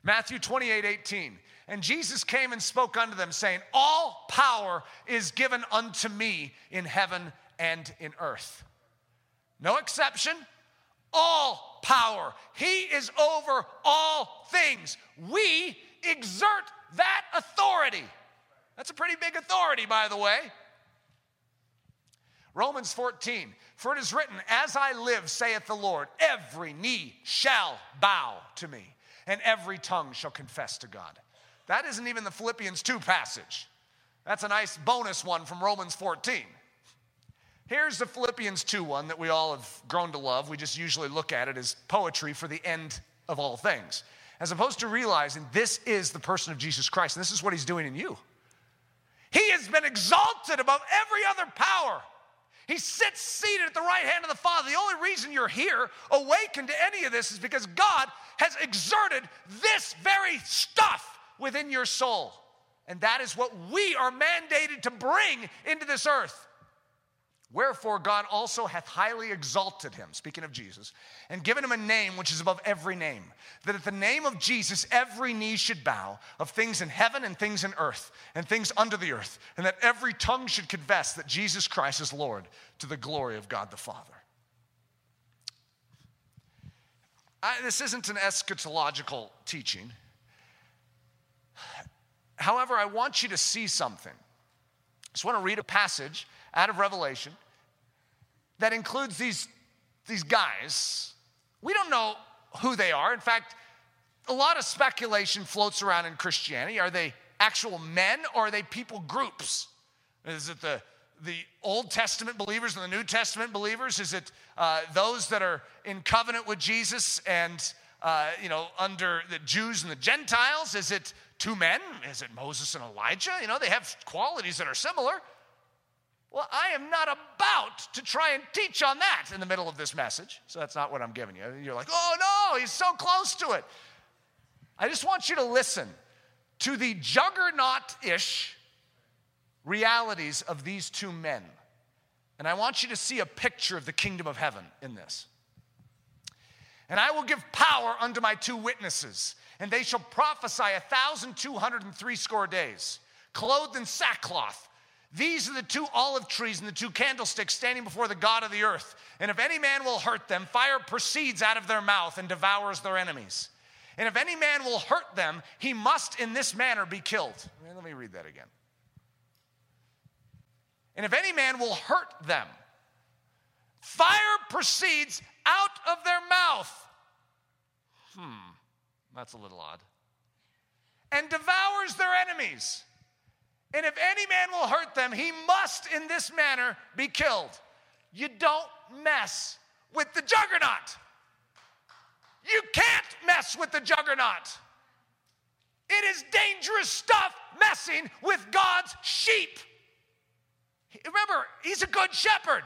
Matthew 28 18. And Jesus came and spoke unto them, saying, All power is given unto me in heaven and in earth. No exception. All power. He is over all things. We exert that authority. That's a pretty big authority, by the way. Romans 14, for it is written, As I live, saith the Lord, every knee shall bow to me, and every tongue shall confess to God. That isn't even the Philippians 2 passage. That's a nice bonus one from Romans 14. Here's the Philippians 2 one that we all have grown to love. We just usually look at it as poetry for the end of all things, as opposed to realizing this is the person of Jesus Christ, and this is what he's doing in you. He has been exalted above every other power. He sits seated at the right hand of the Father. The only reason you're here, awakened to any of this, is because God has exerted this very stuff within your soul. And that is what we are mandated to bring into this earth. Wherefore, God also hath highly exalted him, speaking of Jesus, and given him a name which is above every name, that at the name of Jesus every knee should bow, of things in heaven and things in earth, and things under the earth, and that every tongue should confess that Jesus Christ is Lord to the glory of God the Father. I, this isn't an eschatological teaching. However, I want you to see something. I just want to read a passage out of Revelation that includes these, these guys. We don't know who they are. In fact, a lot of speculation floats around in Christianity. Are they actual men or are they people groups? Is it the, the Old Testament believers and the New Testament believers? Is it uh, those that are in covenant with Jesus and, uh, you know, under the Jews and the Gentiles? Is it two men? Is it Moses and Elijah? You know, they have qualities that are similar. Well, I am not about to try and teach on that in the middle of this message. So that's not what I'm giving you. You're like, oh no, he's so close to it. I just want you to listen to the juggernaut ish realities of these two men. And I want you to see a picture of the kingdom of heaven in this. And I will give power unto my two witnesses and they shall prophesy a thousand two hundred and three score days, clothed in sackcloth. These are the two olive trees and the two candlesticks standing before the God of the earth. And if any man will hurt them, fire proceeds out of their mouth and devours their enemies. And if any man will hurt them, he must in this manner be killed. Let me read that again. And if any man will hurt them, fire proceeds out of their mouth. Hmm. That's a little odd. And devours their enemies. And if any man will hurt them, he must in this manner be killed. You don't mess with the juggernaut. You can't mess with the juggernaut. It is dangerous stuff messing with God's sheep. Remember, he's a good shepherd.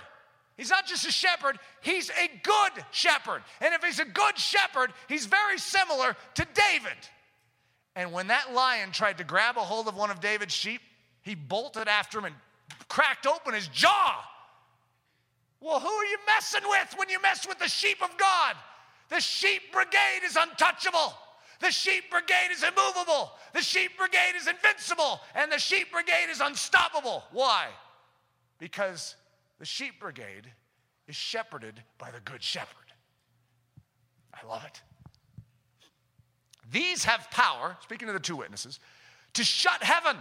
He's not just a shepherd, he's a good shepherd. And if he's a good shepherd, he's very similar to David. And when that lion tried to grab a hold of one of David's sheep, he bolted after him and cracked open his jaw. Well, who are you messing with when you mess with the sheep of God? The sheep brigade is untouchable. The sheep brigade is immovable. The sheep brigade is invincible. And the sheep brigade is unstoppable. Why? Because the sheep brigade is shepherded by the good shepherd. I love it. These have power, speaking of the two witnesses, to shut heaven.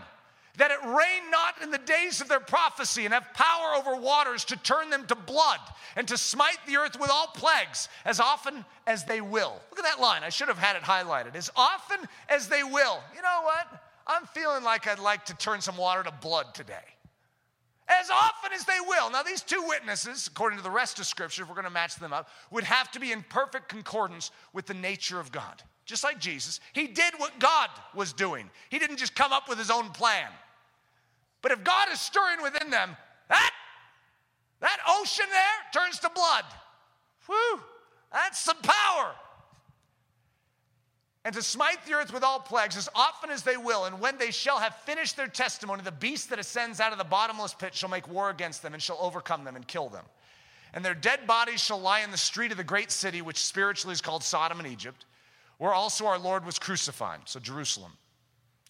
That it rain not in the days of their prophecy, and have power over waters to turn them to blood, and to smite the earth with all plagues, as often as they will. Look at that line. I should have had it highlighted. As often as they will. You know what? I'm feeling like I'd like to turn some water to blood today. As often as they will. Now, these two witnesses, according to the rest of Scripture, if we're going to match them up, would have to be in perfect concordance with the nature of God. Just like Jesus, he did what God was doing. He didn't just come up with his own plan. But if God is stirring within them, that, that ocean there turns to blood. Whew, that's some power. And to smite the earth with all plagues as often as they will, and when they shall have finished their testimony, the beast that ascends out of the bottomless pit shall make war against them and shall overcome them and kill them. And their dead bodies shall lie in the street of the great city, which spiritually is called Sodom and Egypt, where also our Lord was crucified, so Jerusalem.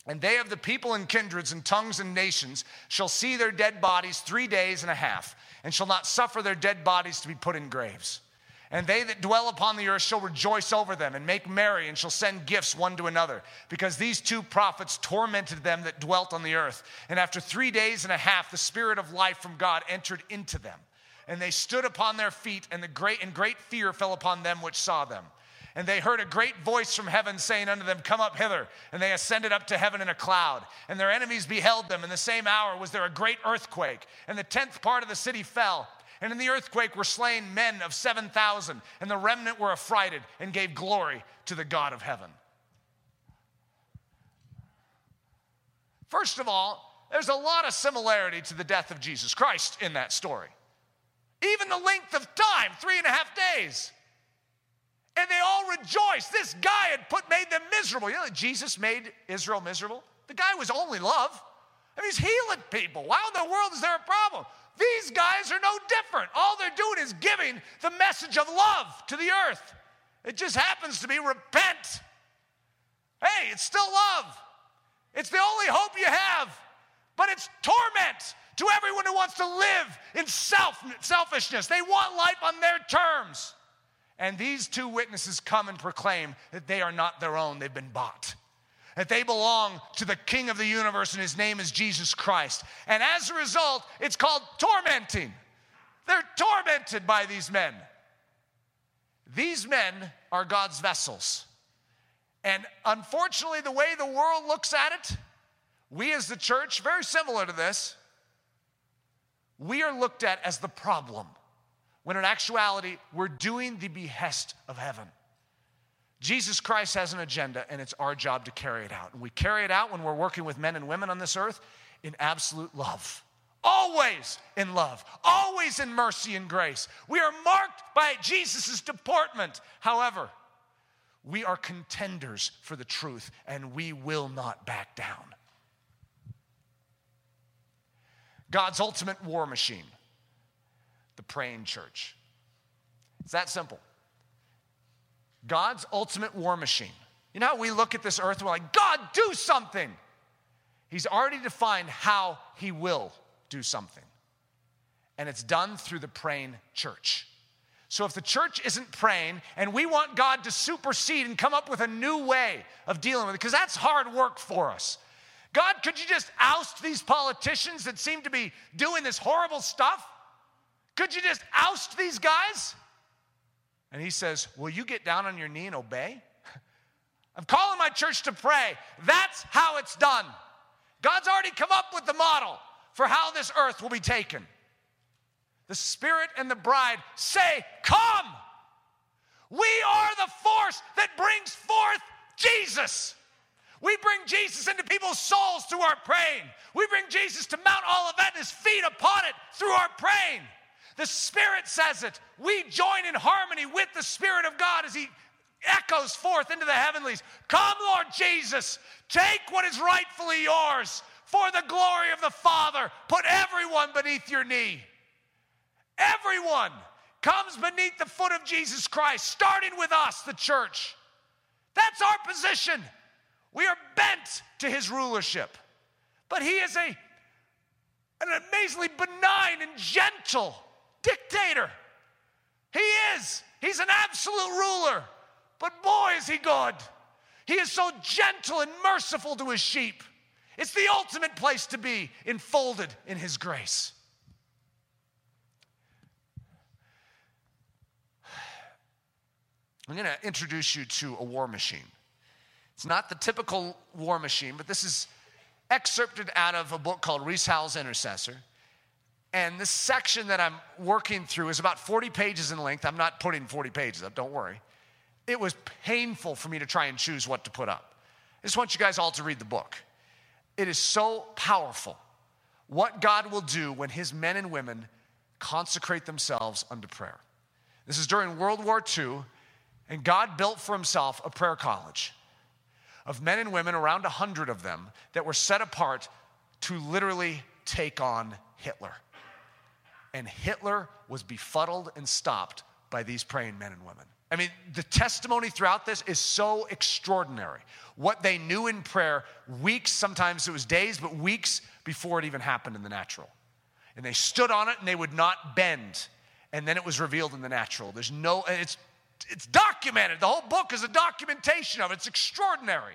And they of the people and kindreds and tongues and nations shall see their dead bodies three days and a half, and shall not suffer their dead bodies to be put in graves. And they that dwell upon the earth shall rejoice over them and make merry and shall send gifts one to another, because these two prophets tormented them that dwelt on the earth. And after three days and a half, the Spirit of life from God entered into them. And they stood upon their feet, and, the great, and great fear fell upon them which saw them. And they heard a great voice from heaven saying unto them, Come up hither. And they ascended up to heaven in a cloud. And their enemies beheld them. In the same hour was there a great earthquake, and the tenth part of the city fell. And in the earthquake were slain men of 7,000, and the remnant were affrighted and gave glory to the God of heaven. First of all, there's a lot of similarity to the death of Jesus Christ in that story. Even the length of time, three and a half days and they all rejoiced. This guy had put made them miserable. You know, Jesus made Israel miserable. The guy was only love. I mean, he's healing people. Why in the world is there a problem? These guys are no different. All they're doing is giving the message of love to the earth. It just happens to be repent. Hey, it's still love. It's the only hope you have, but it's torment to everyone who wants to live in self, selfishness. They want life on their terms. And these two witnesses come and proclaim that they are not their own, they've been bought. That they belong to the King of the universe, and his name is Jesus Christ. And as a result, it's called tormenting. They're tormented by these men. These men are God's vessels. And unfortunately, the way the world looks at it, we as the church, very similar to this, we are looked at as the problem when in actuality, we're doing the behest of heaven. Jesus Christ has an agenda, and it's our job to carry it out. And we carry it out when we're working with men and women on this earth in absolute love. Always in love, always in mercy and grace. We are marked by Jesus' deportment. However, we are contenders for the truth, and we will not back down. God's ultimate war machine the praying church. It's that simple. God's ultimate war machine. You know how we look at this earth we're like, God, do something. He's already defined how He will do something. And it's done through the praying church. So if the church isn't praying and we want God to supersede and come up with a new way of dealing with it, because that's hard work for us. God, could you just oust these politicians that seem to be doing this horrible stuff? Could you just oust these guys? And he says, Will you get down on your knee and obey? I'm calling my church to pray. That's how it's done. God's already come up with the model for how this earth will be taken. The Spirit and the bride say, Come! We are the force that brings forth Jesus. We bring Jesus into people's souls through our praying. We bring Jesus to Mount Olivet and his feet upon it through our praying. The Spirit says it. We join in harmony with the Spirit of God as He echoes forth into the heavenlies. Come, Lord Jesus, take what is rightfully yours for the glory of the Father. Put everyone beneath your knee. Everyone comes beneath the foot of Jesus Christ, starting with us, the church. That's our position. We are bent to his rulership. But he is a, an amazingly benign and gentle dictator. He is. He's an absolute ruler. But boy, is he good. He is so gentle and merciful to his sheep. It's the ultimate place to be, enfolded in His grace. I'm going to introduce you to a war machine. It's not the typical war machine, but this is excerpted out of a book called Rees Howells Intercessor. And this section that I'm working through is about 40 pages in length. I'm not putting 40 pages up, don't worry. It was painful for me to try and choose what to put up. I just want you guys all to read the book. It is so powerful what God will do when his men and women consecrate themselves unto prayer. This is during World War II, and God built for himself a prayer college of men and women, around 100 of them, that were set apart to literally take on Hitler. And Hitler was befuddled and stopped by these praying men and women. I mean, the testimony throughout this is so extraordinary. What they knew in prayer, weeks, sometimes it was days, but weeks before it even happened in the natural. And they stood on it and they would not bend. And then it was revealed in the natural. There's no, it's it's documented. The whole book is a documentation of it. It's extraordinary.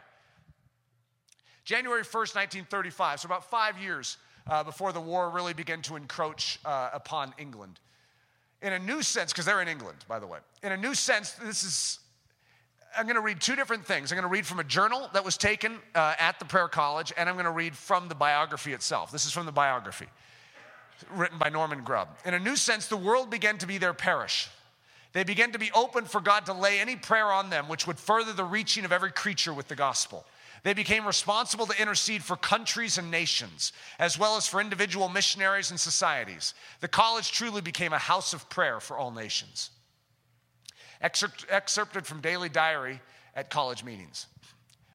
January 1st, 1935, so about five years uh, before the war really began to encroach uh, upon England. In a new sense, because they're in England, by the way, in a new sense, this is, I'm going to read two different things. I'm going to read from a journal that was taken uh, at the prayer college, and I'm going to read from the biography itself. This is from the biography written by Norman Grubb. In a new sense, the world began to be their parish. They began to be open for God to lay any prayer on them which would further the reaching of every creature with the gospel. They became responsible to intercede for countries and nations, as well as for individual missionaries and societies. The college truly became a house of prayer for all nations. Excerpt, excerpted from daily diary at college meetings.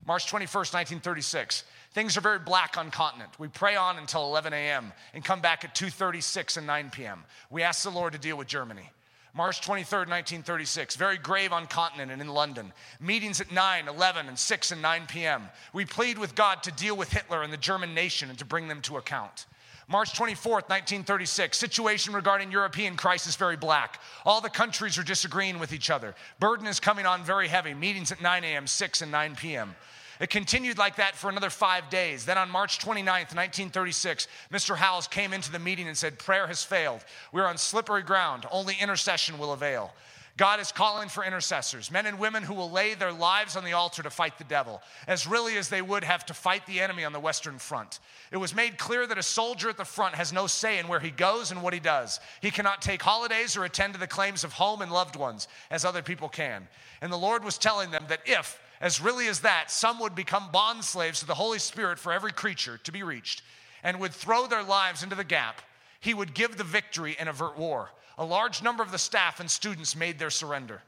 March 21st, 1936. Things are very black on continent. We pray on until 11 a.m. and come back at 2:36 and 9 p.m. We ask the Lord to deal with Germany. March 23, 1936, very grave on continent and in London. Meetings at 9, 11, and 6 and 9 p.m. We plead with God to deal with Hitler and the German nation and to bring them to account. March 24th, 1936, situation regarding European crisis very black. All the countries are disagreeing with each other. Burden is coming on very heavy. Meetings at 9 a.m., 6 and 9 p.m. It continued like that for another five days. Then on March 29th, 1936, Mr. Howells came into the meeting and said, Prayer has failed. We're on slippery ground. Only intercession will avail. God is calling for intercessors, men and women who will lay their lives on the altar to fight the devil, as really as they would have to fight the enemy on the Western Front. It was made clear that a soldier at the front has no say in where he goes and what he does. He cannot take holidays or attend to the claims of home and loved ones as other people can. And the Lord was telling them that if as really as that, some would become bond slaves to the Holy Spirit for every creature to be reached and would throw their lives into the gap. He would give the victory and avert war. A large number of the staff and students made their surrender.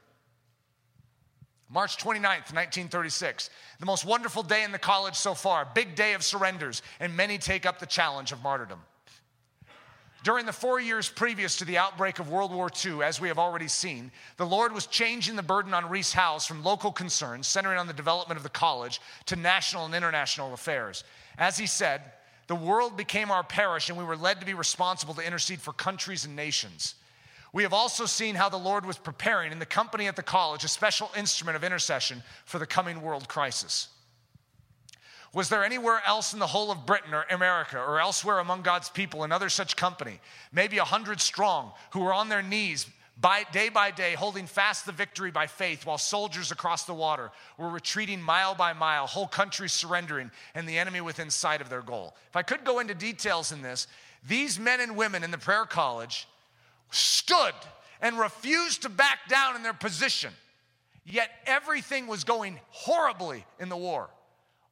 March 29th, 1936, the most wonderful day in the college so far, big day of surrenders, and many take up the challenge of martyrdom. During the four years previous to the outbreak of World War II, as we have already seen, the Lord was changing the burden on Rees Howells from local concerns, centering on the development of the college, to national and international affairs. As he said, the world became our parish, and we were led to be responsible to intercede for countries and nations. We have also seen how the Lord was preparing in the company at the college a special instrument of intercession for the coming world crisis. Was there anywhere else in the whole of Britain or America or elsewhere among God's people another such company, maybe a hundred strong, who were on their knees by, day by day, holding fast the victory by faith, while soldiers across the water were retreating mile by mile, whole countries surrendering, and the enemy within sight of their goal? If I could go into details in this, these men and women in the prayer college stood and refused to back down in their position, yet everything was going horribly in the war.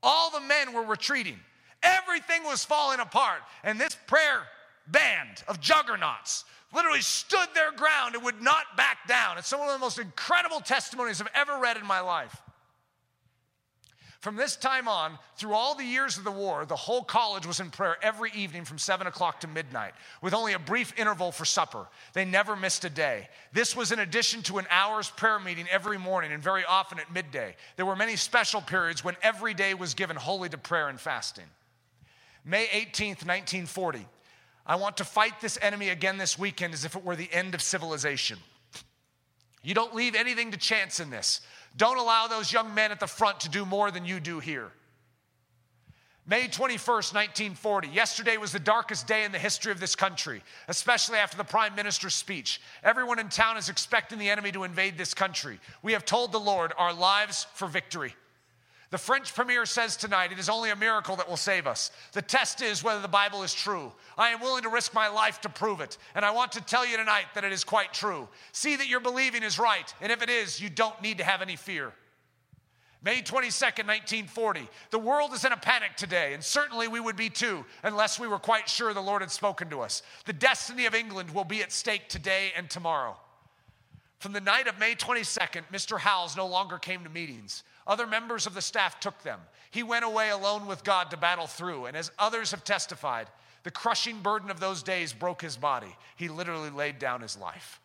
All the men were retreating. Everything was falling apart. And this prayer band of juggernauts literally stood their ground and would not back down. It's some of the most incredible testimonies I've ever read in my life. From this time on, through all the years of the war, the whole college was in prayer every evening from 7 o'clock to midnight, with only a brief interval for supper. They never missed a day. This was in addition to an hour's prayer meeting every morning and very often at midday. There were many special periods when every day was given wholly to prayer and fasting. May 18th, 1940. I want to fight this enemy again this weekend as if it were the end of civilization. You don't leave anything to chance in this. Don't allow those young men at the front to do more than you do here. May 21st, 1940. Yesterday was the darkest day in the history of this country, especially after the Prime Minister's speech. Everyone in town is expecting the enemy to invade this country. We have told the Lord our lives for victory. The French premier says tonight it is only a miracle that will save us. The test is whether the Bible is true. I am willing to risk my life to prove it. And I want to tell you tonight that it is quite true. See that your believing is right. And if it is, you don't need to have any fear. May 22nd, 1940. The world is in a panic today, and certainly we would be too, unless we were quite sure the Lord had spoken to us. The destiny of England will be at stake today and tomorrow. From the night of May 22nd, Mr. Howells no longer came to meetings. Other members of the staff took them. He went away alone with God to battle through, and as others have testified, the crushing burden of those days broke his body. He literally laid down his life.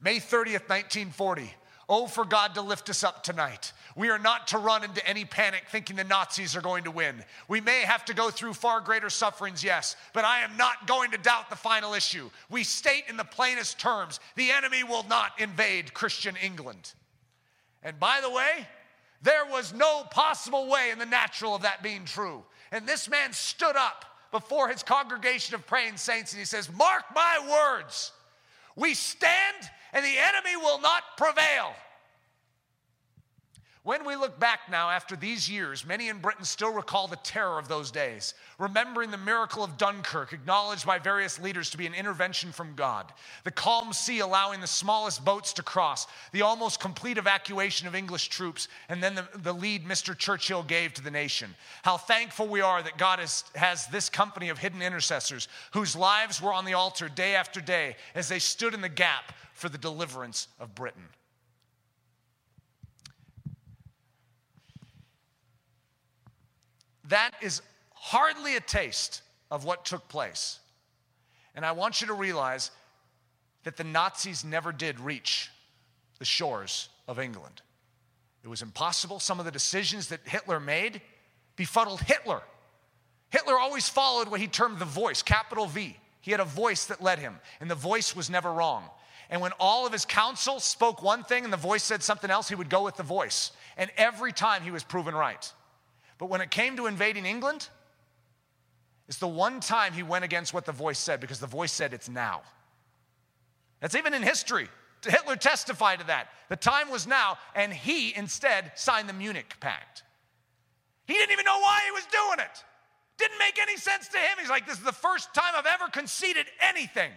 May 30th, 1940. Oh, for God to lift us up tonight. We are not to run into any panic thinking the Nazis are going to win. We may have to go through far greater sufferings, yes, but I am not going to doubt the final issue. We state in the plainest terms the enemy will not invade Christian England. And by the way, there was no possible way in the natural of that being true. And this man stood up before his congregation of praying saints and he says, Mark my words, we stand and the enemy will not prevail. When we look back now after these years, many in Britain still recall the terror of those days, remembering the miracle of Dunkirk, acknowledged by various leaders to be an intervention from God, the calm sea allowing the smallest boats to cross, the almost complete evacuation of English troops, and then the, the lead Mr. Churchill gave to the nation. How thankful we are that God has, has this company of hidden intercessors whose lives were on the altar day after day as they stood in the gap for the deliverance of Britain. That is hardly a taste of what took place. And I want you to realize that the Nazis never did reach the shores of England. It was impossible. Some of the decisions that Hitler made befuddled Hitler. Hitler always followed what he termed the voice, capital V. He had a voice that led him, and the voice was never wrong. And when all of his council spoke one thing and the voice said something else, he would go with the voice. And every time he was proven right. But when it came to invading England, it's the one time he went against what the voice said because the voice said it's now. That's even in history. Hitler testified to that. The time was now, and he instead signed the Munich Pact. He didn't even know why he was doing it. Didn't make any sense to him. He's like, This is the first time I've ever conceded anything.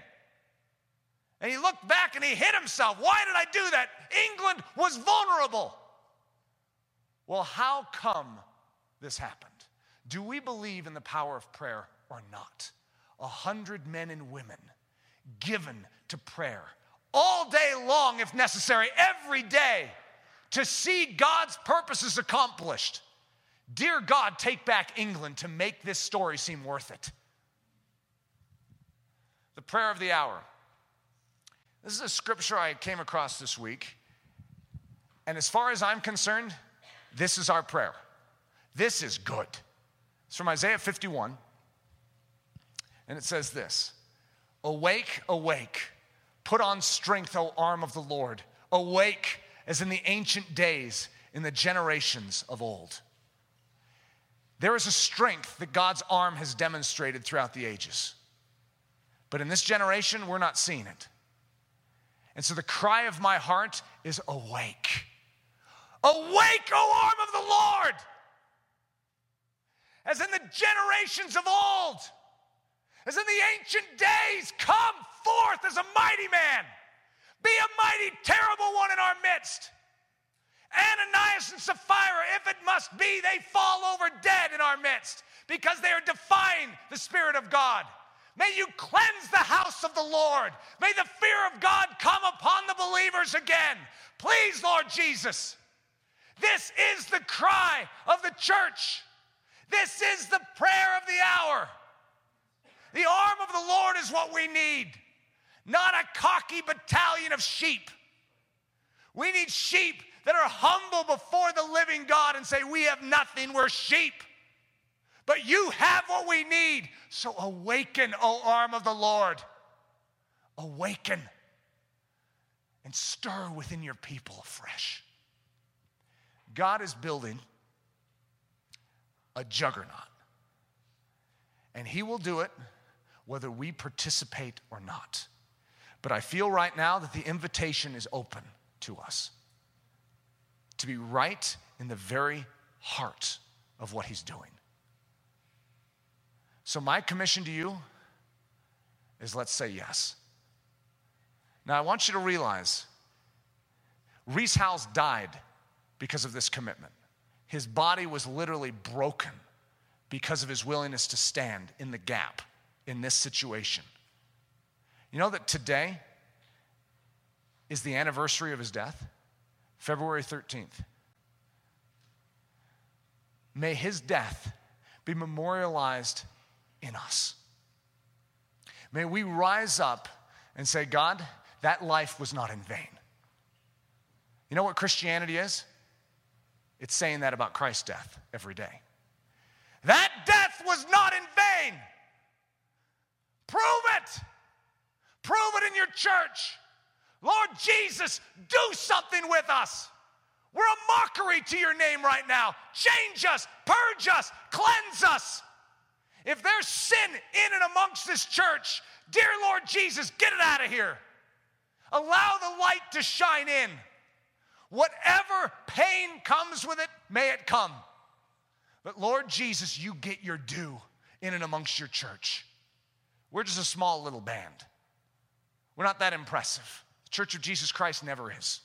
And he looked back and he hit himself. Why did I do that? England was vulnerable. Well, how come this happened. Do we believe in the power of prayer or not? A hundred men and women given to prayer all day long, if necessary, every day to see God's purposes accomplished. Dear God, take back England to make this story seem worth it. The prayer of the hour. This is a scripture I came across this week. And as far as I'm concerned, this is our prayer. This is good. It's from Isaiah 51. And it says this Awake, awake, put on strength, O arm of the Lord. Awake as in the ancient days, in the generations of old. There is a strength that God's arm has demonstrated throughout the ages. But in this generation, we're not seeing it. And so the cry of my heart is awake. Awake, O arm of the Lord! As in the generations of old, as in the ancient days, come forth as a mighty man. Be a mighty, terrible one in our midst. Ananias and Sapphira, if it must be, they fall over dead in our midst because they are defying the Spirit of God. May you cleanse the house of the Lord. May the fear of God come upon the believers again. Please, Lord Jesus. This is the cry of the church. This is the prayer of the hour. The arm of the Lord is what we need, not a cocky battalion of sheep. We need sheep that are humble before the living God and say, We have nothing, we're sheep. But you have what we need. So awaken, O arm of the Lord. Awaken and stir within your people afresh. God is building a juggernaut. And He will do it whether we participate or not. But I feel right now that the invitation is open to us to be right in the very heart of what He's doing. So, my commission to you is let's say yes. Now, I want you to realize Rees Howells died because of this commitment. His body was literally broken because of his willingness to stand in the gap in this situation. You know that today is the anniversary of his death? February 13th. May his death be memorialized in us. May we rise up and say, God, that life was not in vain. You know what Christianity is? It's saying that about Christ's death every day. That death was not in vain. Prove it. Prove it in your church. Lord Jesus, do something with us. We're a mockery to your name right now. Change us, purge us, cleanse us. If there's sin in and amongst this church, dear Lord Jesus, get it out of here. Allow the light to shine in. Whatever pain comes with it, may it come. But Lord Jesus, you get your due in and amongst your church. We're just a small little band. We're not that impressive. The Church of Jesus Christ never is.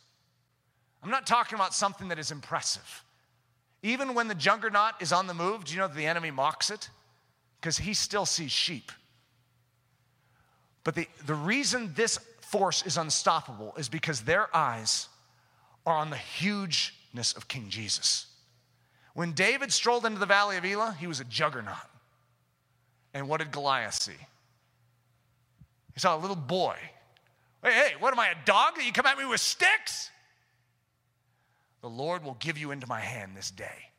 I'm not talking about something that is impressive. Even when the juggernaut is on the move, do you know that the enemy mocks it? Because he still sees sheep. But the, the reason this force is unstoppable is because their eyes are on the hugeness of King Jesus. When David strolled into the valley of Elah, he was a juggernaut. And what did Goliath see? He saw a little boy. Hey, hey, what am I, a dog that you come at me with sticks? The Lord will give you into my hand this day.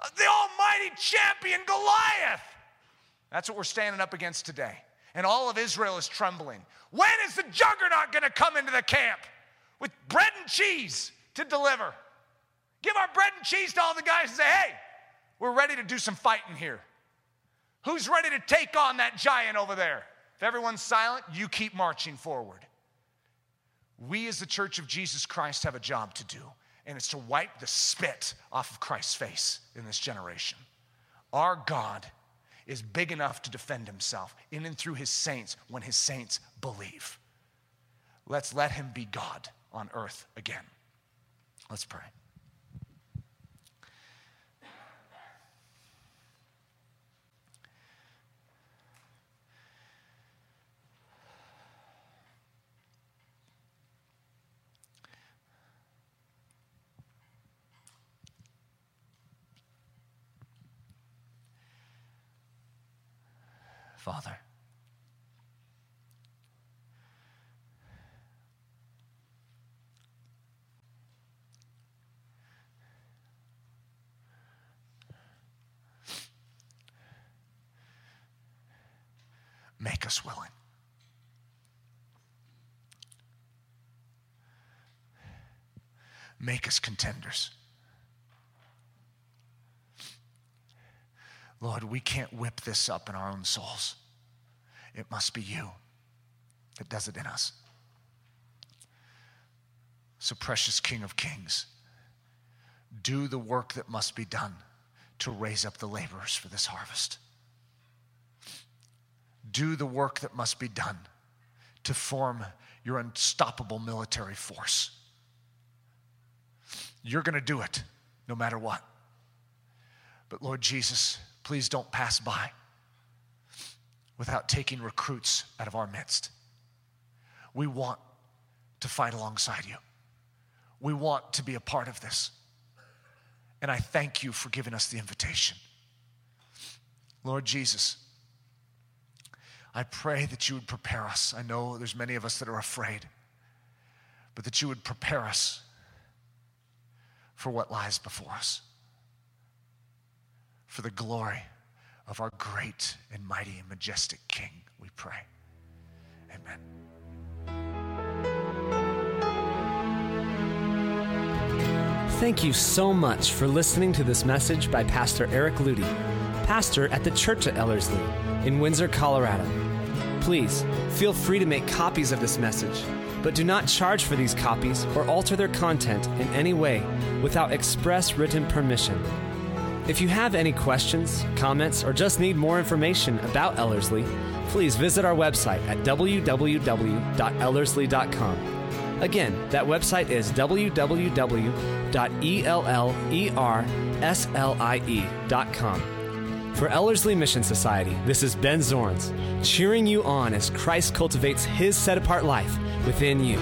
Uh, the almighty champion Goliath. That's what we're standing up against today. And all of Israel is trembling. When is the juggernaut going to come into the camp? with bread and cheese to deliver. Give our bread and cheese to all the guys and say, hey, we're ready to do some fighting here. Who's ready to take on that giant over there? If everyone's silent, you keep marching forward. We, as the church of Jesus Christ, have a job to do, and it's to wipe the spit off of Christ's face in this generation. Our God is big enough to defend himself in and through his saints when his saints believe. Let's let him be God on earth again. Let's pray. Father. Make us willing. Make us contenders. Lord, we can't whip this up in our own souls. It must be you that does it in us. So, precious King of Kings, do the work that must be done to raise up the laborers for this harvest do the work that must be done to form your unstoppable military force. You're going to do it no matter what. But Lord Jesus, please don't pass by without taking recruits out of our midst. We want to fight alongside you. We want to be a part of this. And I thank you for giving us the invitation. Lord Jesus, I pray that you would prepare us. I know there's many of us that are afraid, but that you would prepare us for what lies before us, for the glory of our great and mighty and majestic King, we pray. Amen. Thank you so much for listening to this message by Pastor Eric Ludy, pastor at the Church at Ellerslie in Windsor, Colorado. Please feel free to make copies of this message, but do not charge for these copies or alter their content in any way without express written permission. If you have any questions, comments, or just need more information about Ellerslie, please visit our website at www.ellerslie.com. Again, that website is www.ellerslie.com. For Ellerslie Mission Society, this is Ben Zorns, cheering you on as Christ cultivates his set apart life within you.